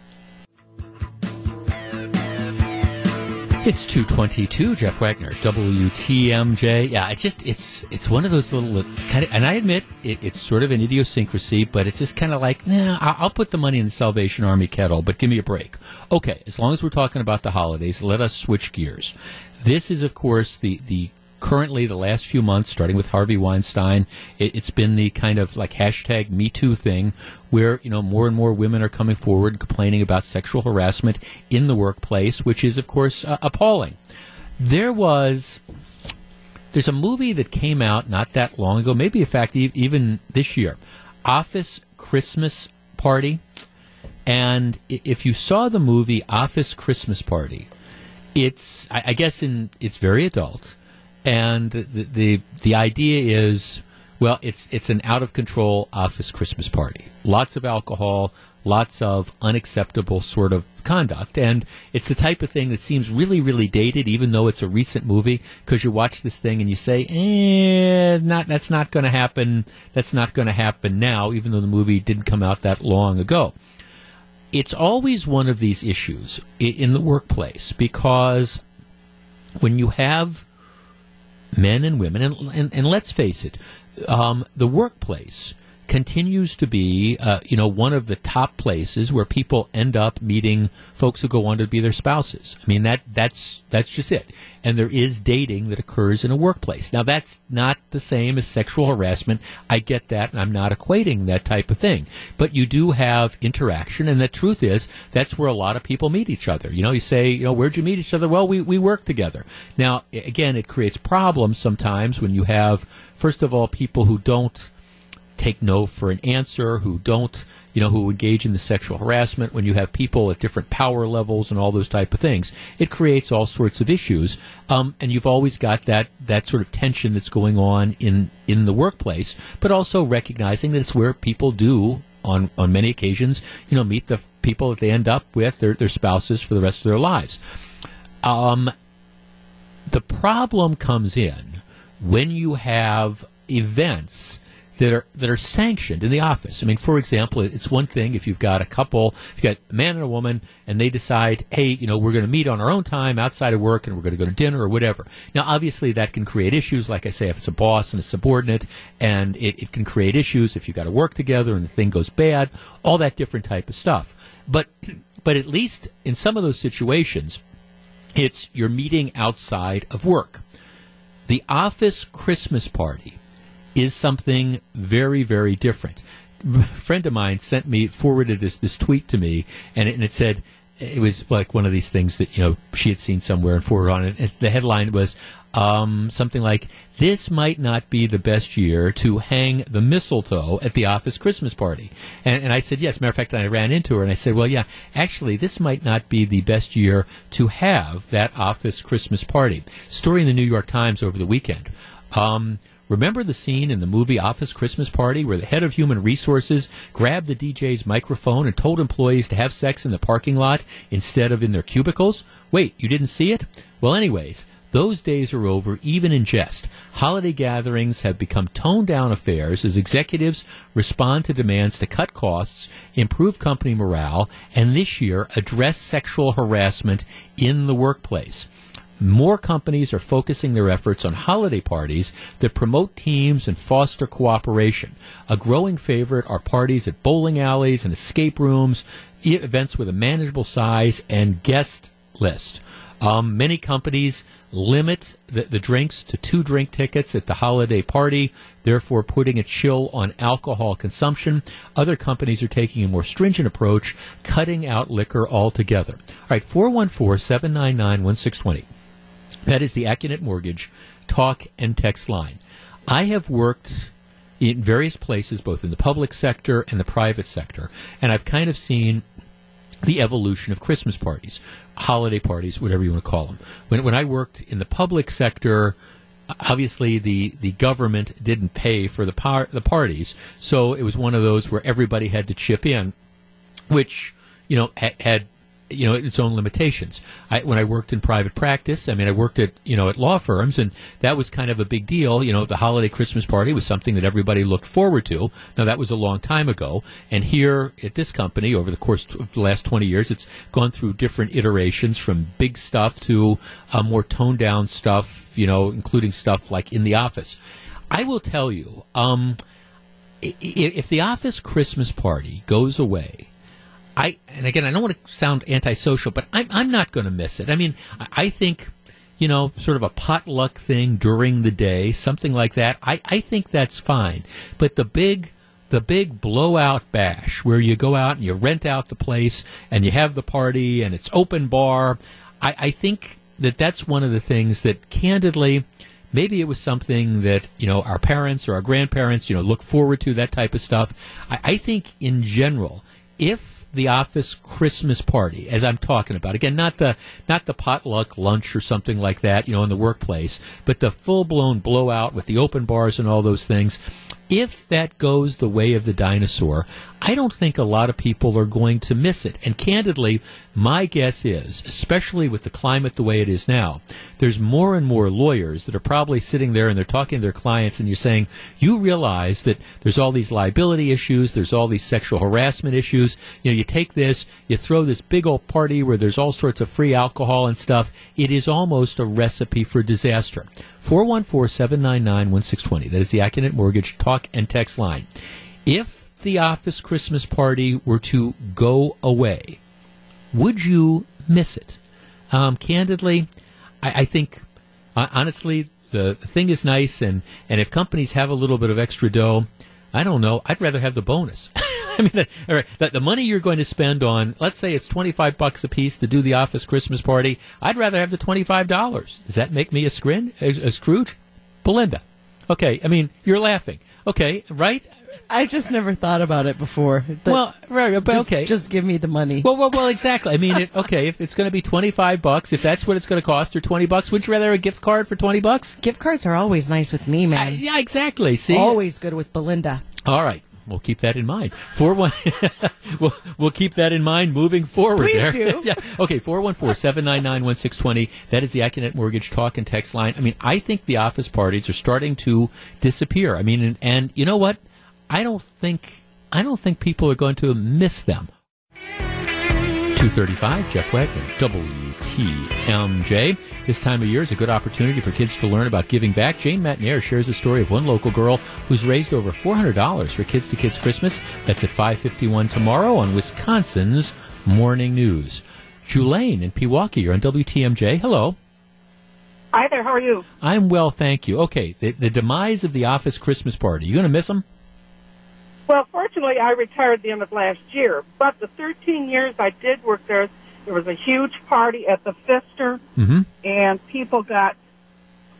It's 222, Jeff Wagner, WTMJ. Yeah, it's just, it's, it's one of those little kind of, and I admit it, it's sort of an idiosyncrasy, but it's just kind of like, nah, I'll, put the money in the Salvation Army kettle, but give me a break. Okay, as long as we're talking about the holidays, let us switch gears. This is, of course, the, the currently the last few months, starting with Harvey Weinstein, it, has been the kind of like hashtag Me Too thing, where you know more and more women are coming forward complaining about sexual harassment in the workplace, which is of course uh, appalling. There was. There's a movie that came out not that long ago, maybe in fact even this year, Office Christmas Party. And if you saw the movie Office Christmas Party, it's I guess in it's very adult and the, the the idea is well it's it's an out of control office christmas party. Lots of alcohol lots of unacceptable sort of conduct. And it's the type of thing that seems really really dated even though it's a recent movie because you watch this thing and you say eh not that's not going to happen that's not going to happen now even though the movie didn't come out that long ago. It's always one of these issues in the workplace because when you have men and women, and, and, and let's face it, um, the workplace continues to be, uh, you know, one of the top places where people end up meeting folks who go on to be their spouses. I mean, that that's that's just it. And there is dating that occurs in a workplace. Now, that's not the same as sexual harassment. I get that, and I'm not equating that type of thing. But you do have interaction, and the truth is that's where a lot of people meet each other. You know, you say, you know, where'd you meet each other? Well, we we work together. Now, again, it creates problems sometimes when you have, first of all, people who don't take no for an answer, who don't, you know, who engage in the sexual harassment, when you have people at different power levels and all those type of things, it creates all sorts of issues. Um, and you've always got that, that sort of tension that's going on in, in the workplace, but also recognizing that it's where people do on, on many occasions, you know, meet the people that they end up with, their, their spouses for the rest of their lives. Um, the problem comes in when you have events that are that are sanctioned in the office. I mean, for example, it's one thing if you've got a couple, you've got a man and a woman, and they decide, hey, you know, we're going to meet on our own time outside of work, and we're going to go to dinner or whatever. Now, obviously, that can create issues. Like I say, if it's a boss and a subordinate, and it, it can create issues if you've got to work together and the thing goes bad, all that different type of stuff. But [CLEARS THROAT] but at least in some of those situations, it's you're meeting outside of work. The office Christmas party is something very, very different. A friend of mine sent me, forwarded this, this tweet to me, and it, and it said, it was like one of these things that, you know, she had seen somewhere and forwarded on it. The headline was, um, something like, this might not be the best year to hang the mistletoe at the office Christmas party. And, and I said, yes. Matter of fact, I ran into her and I said, well, yeah, actually, this might not be the best year to have that office Christmas party. Story in the New York Times over the weekend. Um, Remember the scene in the movie Office Christmas Party where the head of human resources grabbed the DJ's microphone and told employees to have sex in the parking lot instead of in their cubicles? Wait, you didn't see it? Well, anyways, Those days are over, even in jest. Holiday gatherings have become toned down affairs as executives respond to demands to cut costs, improve company morale, and this year address sexual harassment in the workplace. More companies are focusing their efforts on holiday parties that promote teams and foster cooperation. A growing favorite are parties at bowling alleys and escape rooms, events with a manageable size and guest list. Um, many companies limit the, the drinks to two drink tickets at the holiday party, therefore putting a chill on alcohol consumption. Other companies are taking a more stringent approach, cutting out liquor altogether. All right, 414 799 1620. That is the Accunet Mortgage talk and text line. I have worked in various places, both in the public sector and the private sector, and I've kind of seen the evolution of Christmas parties, holiday parties, whatever you want to call them. When, when I worked in the public sector, obviously the, the government didn't pay for the par- the parties, so it was one of those where everybody had to chip in, which you know ha- had you know its own limitations. I, when I worked in private practice, I mean, I worked at you know at law firms, and that was kind of a big deal. You know, the holiday Christmas party was something that everybody looked forward to. Now that was a long time ago, and here at this company, over the course of the last twenty years, it's gone through different iterations from big stuff to uh, more toned down stuff. You know, including stuff like in the office. I will tell you, um, if the office Christmas party goes away. I and again I don't want to sound antisocial, but I'm I'm not going to miss it. I mean, I, think you know, sort of a potluck thing during the day, something like that. I I think that's fine. But the big the big blowout bash where you go out and you rent out the place and you have the party and it's open bar. I, I think that that's one of the things that candidly maybe it was something that you know our parents or our grandparents you know look forward to that type of stuff i, I think in general if the office christmas party as i'm talking about. Again not the not the potluck lunch or something like that you know in the workplace but the full-blown blowout with the open bars and all those things. If that goes the way of the dinosaur, I don't think a lot of people are going to miss it. And candidly, my guess is, especially with the climate the way it is now, there's more and more lawyers that are probably sitting there and they're talking to their clients and you're saying, you realize that there's all these liability issues, there's all these sexual harassment issues. You know, you take this, you throw this big old party where there's all sorts of free alcohol and stuff. It is almost a recipe for disaster. 414-799-1620. That is the Accunet Mortgage talk and text line. If the office Christmas party were to go away, would you miss it? Um, candidly, I, I think, uh, honestly, the, thing is nice, and, and if companies have a little bit of extra dough, I don't know. I'd rather have the bonus. [LAUGHS] I mean, the, all right, the, the money you're going to spend on, let's say it's 25 bucks a piece to do the office Christmas party, I'd rather have the $25. Does that make me a scrin, a, a Scrooge? Belinda. Okay, I mean, you're laughing. Okay, right? I just never thought about it before. That- Well, right, but just, okay. just give me the money. Well, well, well, exactly. I mean, it, okay, if it's going to be 25 bucks, if that's what it's going to cost, or 20 bucks, would you rather a gift card for 20 bucks? Gift cards are always nice with me, man. yeah, exactly. See? Always good with Belinda. All right. We'll keep that in mind. Four one, [LAUGHS] we'll, we'll keep that in mind moving forward. Please there. do. [LAUGHS] yeah. Okay. Four one four seven nine nine one six twenty. That is the Accunet Mortgage talk and text line. I mean, I think the office parties are starting to disappear. I mean, and, and you know what? I don't think I don't think people are going to miss them. 235, Jeff Wagner, WTMJ. This time of year is a good opportunity for kids to learn about giving back. Jane Matenaer shares the story of one local girl who's raised over $400 for Kids to Kids Christmas. That's at 551 tomorrow on Wisconsin's Morning News. Julaine in Pewaukee, you're on WTMJ. Hello. Hi there. How are you? I'm well, thank you. Okay, the, the demise of the office Christmas party. You going to miss them? Well, fortunately, I retired the end of last year, but the 13 years I did work there, there was a huge party at the Pfister, Mm-hmm. and people got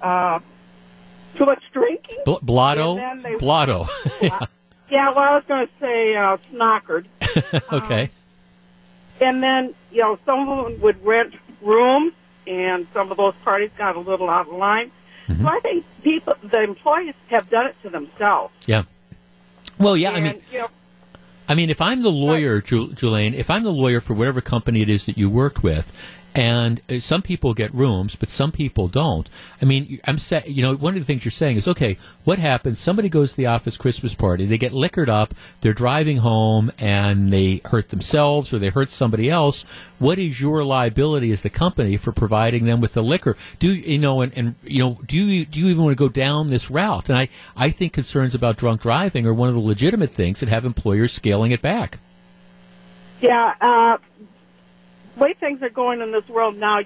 uh, too much drinking. Bl- blotto? They- Blotto. [LAUGHS] [LAUGHS] Yeah, well, I was going to say uh, snockered. [LAUGHS] okay. And then, you know, someone would rent rooms, and some of those parties got a little out of line. Mm-hmm. So I think people, the employees, have done it to themselves. Yeah. Well, yeah, I mean, you know, I mean, if I'm the lawyer, Ju- Julaine, if I'm the lawyer for whatever company it is that you worked with, And uh, some people get rooms, but some people don't. I mean, I'm sa- you know, one of the things you're saying is, okay, what happens? Somebody goes to the office Christmas party, they get liquored up, they're driving home, and they hurt themselves or they hurt somebody else. What is your liability as the company for providing them with the liquor? Do you know, and, and you know, do you do you even want to go down this route? And I I think concerns about drunk driving are one of the legitimate things that have employers scaling it back. Yeah, uh, way things are going in this world now,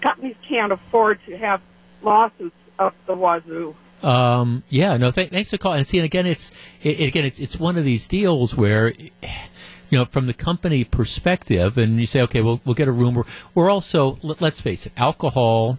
companies can't afford to have lawsuits up the wazoo. Um, yeah, no, th- thanks for calling. And see, and again, it's it, again, it's it's one of these deals where, you know, from the company perspective, and you say, okay, we'll we'll get a room. We're, we're also let, let's face it, alcohol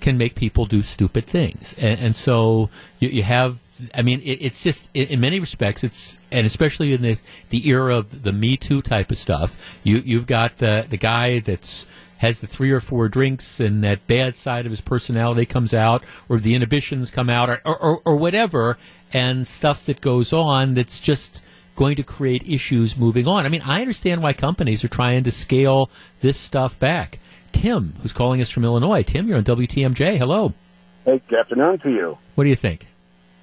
can make people do stupid things, and, and so you, you have. I mean, it, it's just in, in many respects, it's and especially in the the era of the Me Too type of stuff. You you've got the the guy that's has the three or four drinks and that bad side of his personality comes out or the inhibitions come out or, or, or whatever and stuff that goes on that's just going to create issues moving on. I mean, I understand why companies are trying to scale this stuff back. Tim, who's calling us from Illinois. Tim, you're on WTMJ. Hello. Hey, good afternoon to you. What do you think?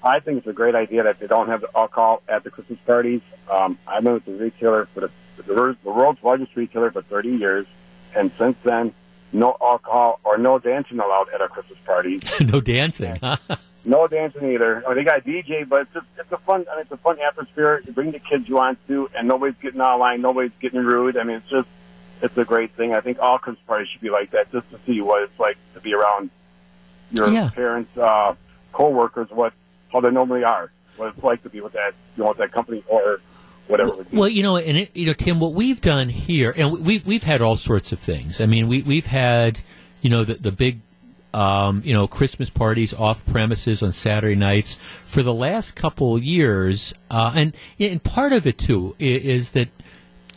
I think it's a great idea that they don't have alcohol at the Christmas parties. Um, I've been with the retailer for the, the, the world's largest retailer for 30 years, and since then, no alcohol or no dancing allowed at our Christmas parties. [LAUGHS] no dancing. huh? [LAUGHS] No dancing either. I mean, they got a DJ, but it's a, it's a fun. I mean, it's a fun atmosphere. You bring the kids you want to, and nobody's getting out of line. Nobody's getting rude. I mean, it's just it's a great thing. I think all Christmas parties should be like that, just to see what it's like to be around your Yeah. parents, uh, coworkers, what how they normally are, what it's like to be with that, you know, with that company or whatever. Well, you know, and it, you know, Tim, what we've done here, and we we've had all sorts of things. I mean, we we've had, you know, the the big. Um, you know, Christmas parties off premises on Saturday nights for the last couple years, uh, and and part of it too i- is that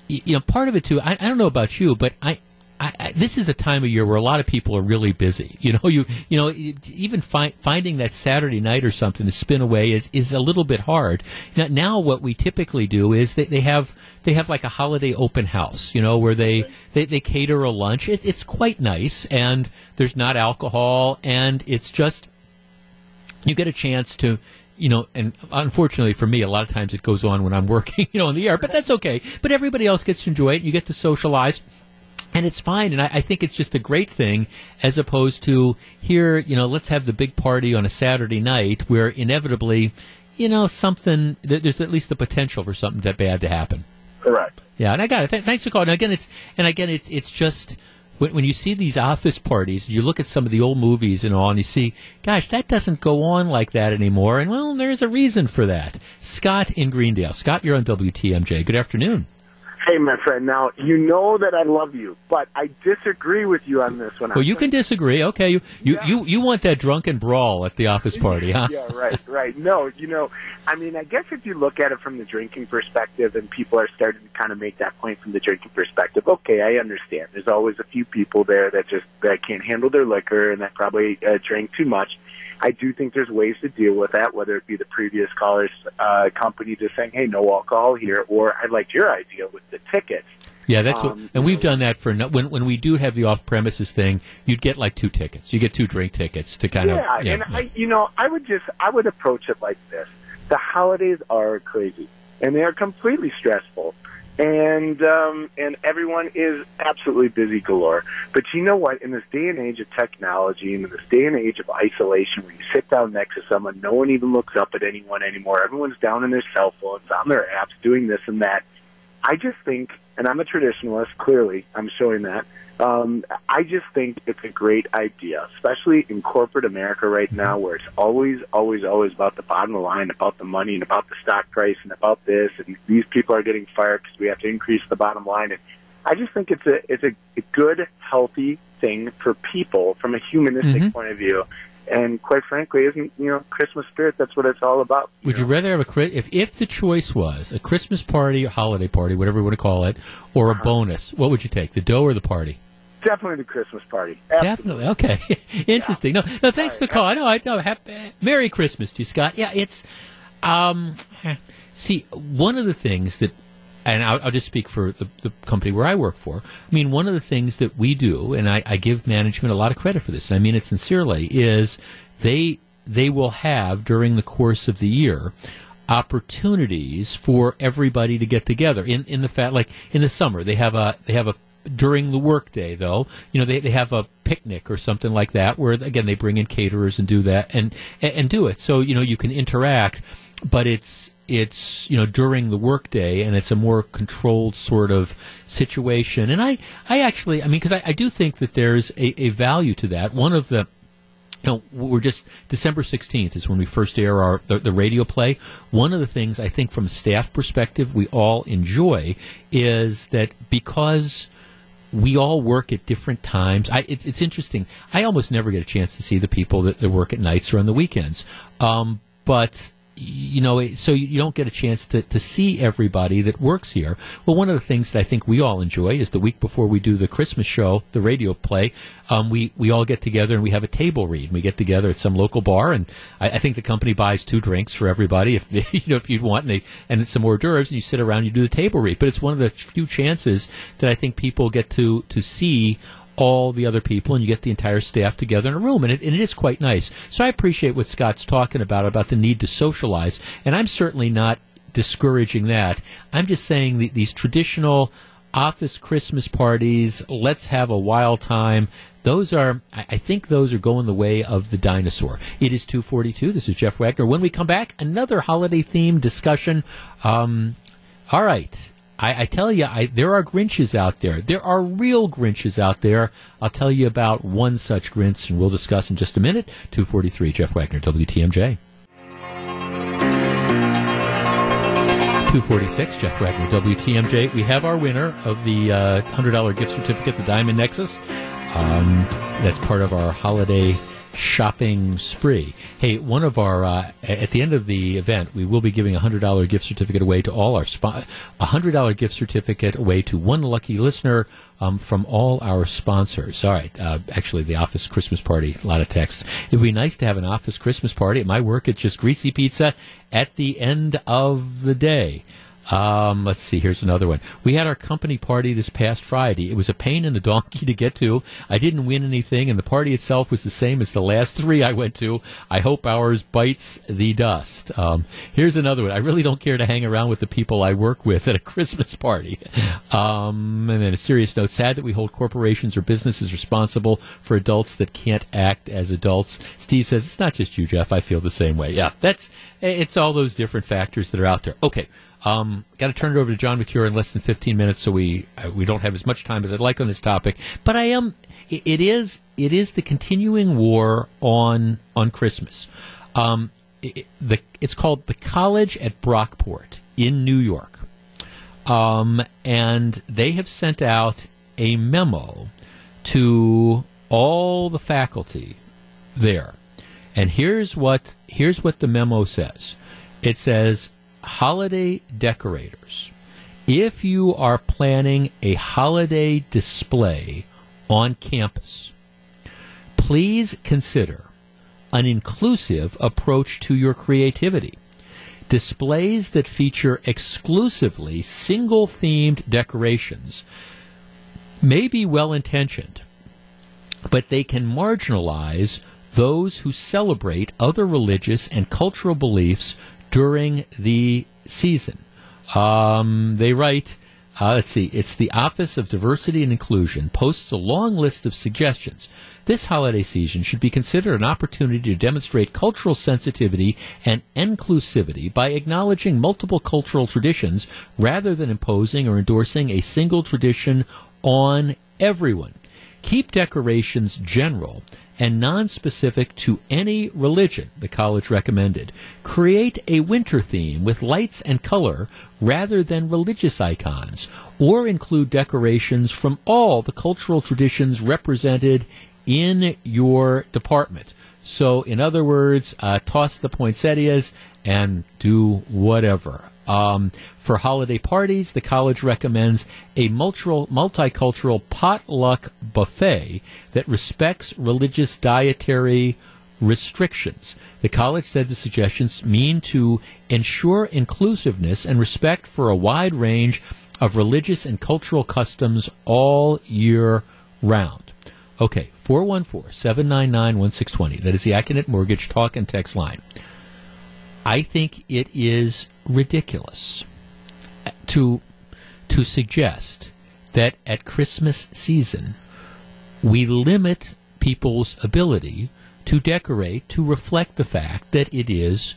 you know part of it too. I, I don't know about you, but I, I, I this is a time of year where a lot of people are really busy. You know, [LAUGHS] you you know even fi- finding that Saturday night or something to spin away is is a little bit hard. Now, now what we typically do is that they have they have like a holiday open house. You know, where they they, they cater a lunch. It, it's quite nice, and there's not alcohol, and it's just you get a chance to you know and unfortunately for me a lot of times it goes on when i'm [LAUGHS] working you know in the air but that's okay but everybody else gets to enjoy it you get to socialize and it's fine and I, I think it's just a great thing as opposed to here you know let's have the big party on a saturday night where inevitably you know something th- there's at least the potential for something that bad to happen Correct. yeah, and I got it. Th- thanks for calling. And again, it's and again, it's it's just when, when you see these office parties, you look at some of the old movies and all, and you see, gosh, that doesn't go on like that anymore. And well, there's a reason for that. Scott in Greendale. Scott, you're on WTMJ. Good afternoon. Hey, my friend. Now you know that I love you, but I disagree with you on this one. Well, you can disagree. Okay, you you, you you want that drunken brawl at the office party, huh? yeah, right, right. No, you know, I mean, I guess if you look at it from the drinking perspective, and people are starting to kind of make that point from the drinking perspective, okay, I understand. There's always a few people there that just that can't handle their liquor and that probably uh, drink too much. I do think there's ways to deal with that, whether it be the previous caller's uh, company just saying, "Hey, no alcohol here," or I liked your idea with the tickets. Yeah, that's what, Um, and we've done that for when when we do have the off premises thing. You'd get like two tickets. You get two drink tickets to kind yeah, of yeah. and I, you know, I would just, I would approach it like this: the holidays are crazy, and they are completely stressful, and um, and everyone is absolutely busy galore. But you know what? In this day and age of technology, and in this day and age of isolation, where you sit down next to someone, no one even looks up at anyone anymore. Everyone's down in their cell phones, on their apps, doing this and that. I just think, and I'm a traditionalist, clearly, I'm showing that. Um, I just think it's a great idea, especially in corporate America right now, where it's always, always, always about the bottom line, about the money, and about the stock price, and about this. And these people are getting fired because we have to increase the bottom line. And I just think it's a it's a, a good, healthy thing for people from a humanistic Mhm. point of view. And quite frankly, isn't you know Christmas spirit? That's what it's all about. Would you rather have a if if the choice was a Christmas party, a holiday party, whatever you want to call it, or a Uh-huh. bonus? What would you take, the dough or the party? Definitely the Christmas party. Definitely. Okay. [LAUGHS] Interesting. No, no. Thanks for the call. I know. I know. Happy, Merry Christmas to you, Scott. Yeah, it's. Um, see, one of the things that and I'll, I'll just speak for the, the company where I work for. I mean, one of the things that we do, and I, I give management a lot of credit for this, and I mean it sincerely, is they they will have during the course of the year opportunities for everybody to get together. In in the fact, like in the summer, they have a they have a during the workday though. You know they, they have a picnic or something like that where again they bring in caterers and do that and, and and do it. So you know you can interact but it's it's you know during the workday and it's a more controlled sort of situation. And i i actually i mean because I, I do think that there's a, a value to that. One of the you know, we're just December 16th is when we first air our the, the, radio play. One of the things I think from a staff perspective we all enjoy is that because we all work at different times. I, it's, it's interesting. I almost never get a chance to see the people that, that work at nights or on the weekends. Um, but you know, so you don't get a chance to, to see everybody that works here. Well, one of the things that I think we all enjoy is the week before we do the Christmas show, the radio play, um, we, we all get together and we have a table read. We get together at some local bar, and I, I, think the company buys two drinks for everybody if [LAUGHS] you know if you want, and, they, and some hors d'oeuvres, and you sit around, and you do the table read. But it's one of the few chances that I think people get to to see all the other people and you get the entire staff together in a room and it, and it is quite nice. So I appreciate what Scott's talking about, about the need to socialize. And I'm certainly not discouraging that. I'm just saying the, these traditional office Christmas parties, let's have a wild time. Those are, I think those are going the way of the dinosaur. It is 242. This is Jeff Wagner. When we come back, another holiday theme discussion. Um, all right. I, I tell you, I, there are Grinches out there. There are real Grinches out there. I'll tell you about one such Grinch, and we'll discuss in just a minute. 243, Jeff Wagner, WTMJ. 246, Jeff Wagner, WTMJ. We have our winner of the uh, $100 gift certificate, the Diamond Nexus. Um, that's part of our holiday shopping spree. Hey, one of our uh, at the end of the event, we will be giving a hundred dollar gift certificate away to all our a hundred dollar gift certificate away to one lucky listener um, from all our sponsors. All right, uh, actually, the office Christmas party, a lot of text. It would be nice to have an office Christmas party. At my work, it's just greasy pizza at the end of the day. Um, let's see. Here's another one. We had our company party this past Friday. It was a pain in the donkey to get to. I didn't win anything, and the party itself was the same as the last three I went to. I hope ours bites the dust. Um, here's another one. I really don't care to hang around with the people I work with at a Christmas party. Um, and then a serious note. Sad that we hold corporations or businesses responsible for adults that can't act as adults. Steve says it's not just you, Jeff. I feel the same way. Yeah, that's it's all those different factors that are out there. Okay. Um, Got to turn it over to John Mercure in less than 15 minutes, so we uh, we don't have as much time as I'd like on this topic. But I am. It, it is. It is the continuing war on on Christmas. Um, it, the it's called the College at Brockport in New York, um, and they have sent out a memo to all the faculty there. And here's what here's what the memo says. It says holiday decorators, if you are planning a holiday display on campus, please consider an inclusive approach to your creativity. Displays that feature exclusively single themed decorations may be well intentioned, but they can marginalize those who celebrate other religious and cultural beliefs during the season. Um, they write, uh, let's see, it's the Office of Diversity and Inclusion posts a long list of suggestions. This holiday season should be considered an opportunity to demonstrate cultural sensitivity and inclusivity by acknowledging multiple cultural traditions rather than imposing or endorsing a single tradition on everyone. Keep decorations general and non-specific to any religion, the college recommended. Create a winter theme with lights and color rather than religious icons, or include decorations from all the cultural traditions represented in your department. So, in other words, uh, toss the poinsettias and do whatever. Um, for holiday parties, the college recommends a multicultural potluck buffet that respects religious dietary restrictions. The college said the suggestions mean to ensure inclusiveness and respect for a wide range of religious and cultural customs all year round. Okay, 414 799 1620. That is the Accunet Mortgage talk and text line. I think it is ridiculous to to suggest that at Christmas season we limit people's ability to decorate to reflect the fact that it is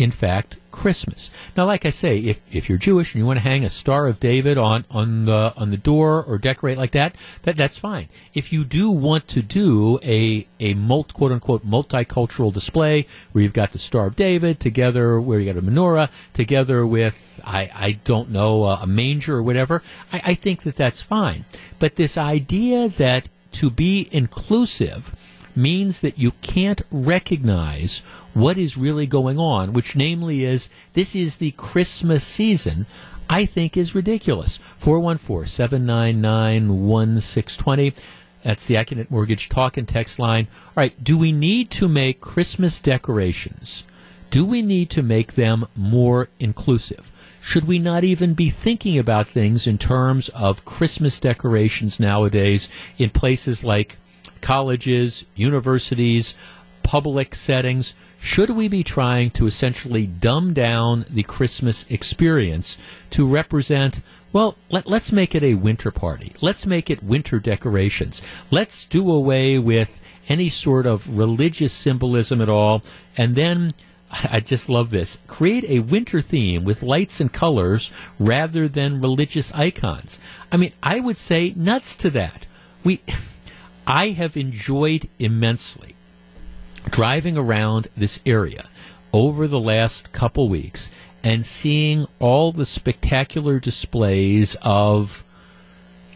in fact Christmas. Now, like I say, if, if you're Jewish and you want to hang a Star of David on, on the on the door or decorate like that, that that's fine. If you do want to do a a quote unquote multicultural display where you've got the Star of David together, where you got a menorah together with I I don't know a, a manger or whatever, I, I think that that's fine. But this idea that to be inclusive means that you can't recognize what is really going on, which namely is this is the Christmas season, I think is ridiculous. 414 799 1620. That's the Accunet Mortgage talk and text line. All right, do we need to make Christmas decorations? Do we need to make them more inclusive? Should we not even be thinking about things in terms of Christmas decorations nowadays in places like colleges, universities, public settings? Should we be trying to essentially dumb down the Christmas experience to represent, well, let, us make it a winter party. Let's make it winter decorations. Let's do away with any sort of religious symbolism at all. And then, I just love this, create a winter theme with lights and colors rather than religious icons. I mean, I would say nuts to that. We. I have enjoyed immensely driving around this area over the last couple weeks and seeing all the spectacular displays of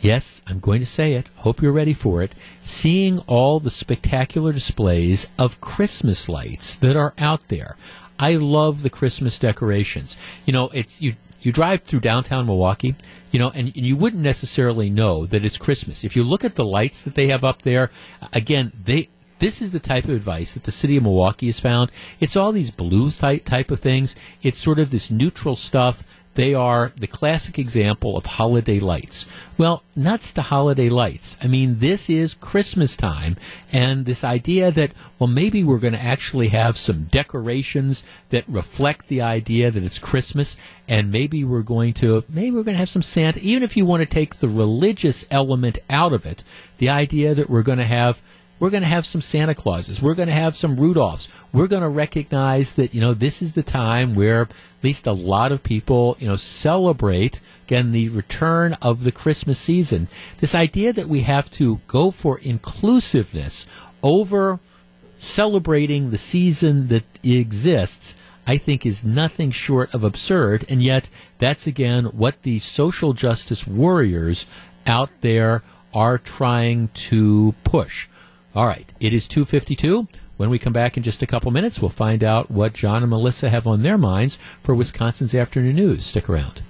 yes, I'm going to say it. Hope you're ready for it. Seeing all the spectacular displays of Christmas lights that are out there. I love the Christmas decorations. You know, it's you you drive through downtown Milwaukee, you know, and, and, you wouldn't necessarily know that it's Christmas. If you look at the lights that they have up there, again, they this is the type of advice that the city of Milwaukee has found. It's all these blues type type of things. It's sort of this neutral stuff they are the classic example of holiday lights. Well, nuts to holiday lights. I mean, this is Christmas time, and this idea that, well, maybe we're going to actually have some decorations that reflect the idea that it's Christmas, and maybe we're going to, maybe we're going to have some Santa, even if you want to take the religious element out of it, the idea that we're going to have we're going to have some Santa Clauses. We're going to have some Rudolphs. We're going to recognize that, you know, this is the time where at least a lot of people, you know, celebrate, again, the return of the Christmas season. This idea that we have to go for inclusiveness over celebrating the season that exists, I think is nothing short of absurd. And yet, that's again what the social justice warriors out there are trying to push. All right, it is 252. When we come back in just a couple minutes, we'll find out what John and Melissa have on their minds for Wisconsin's afternoon news. Stick around.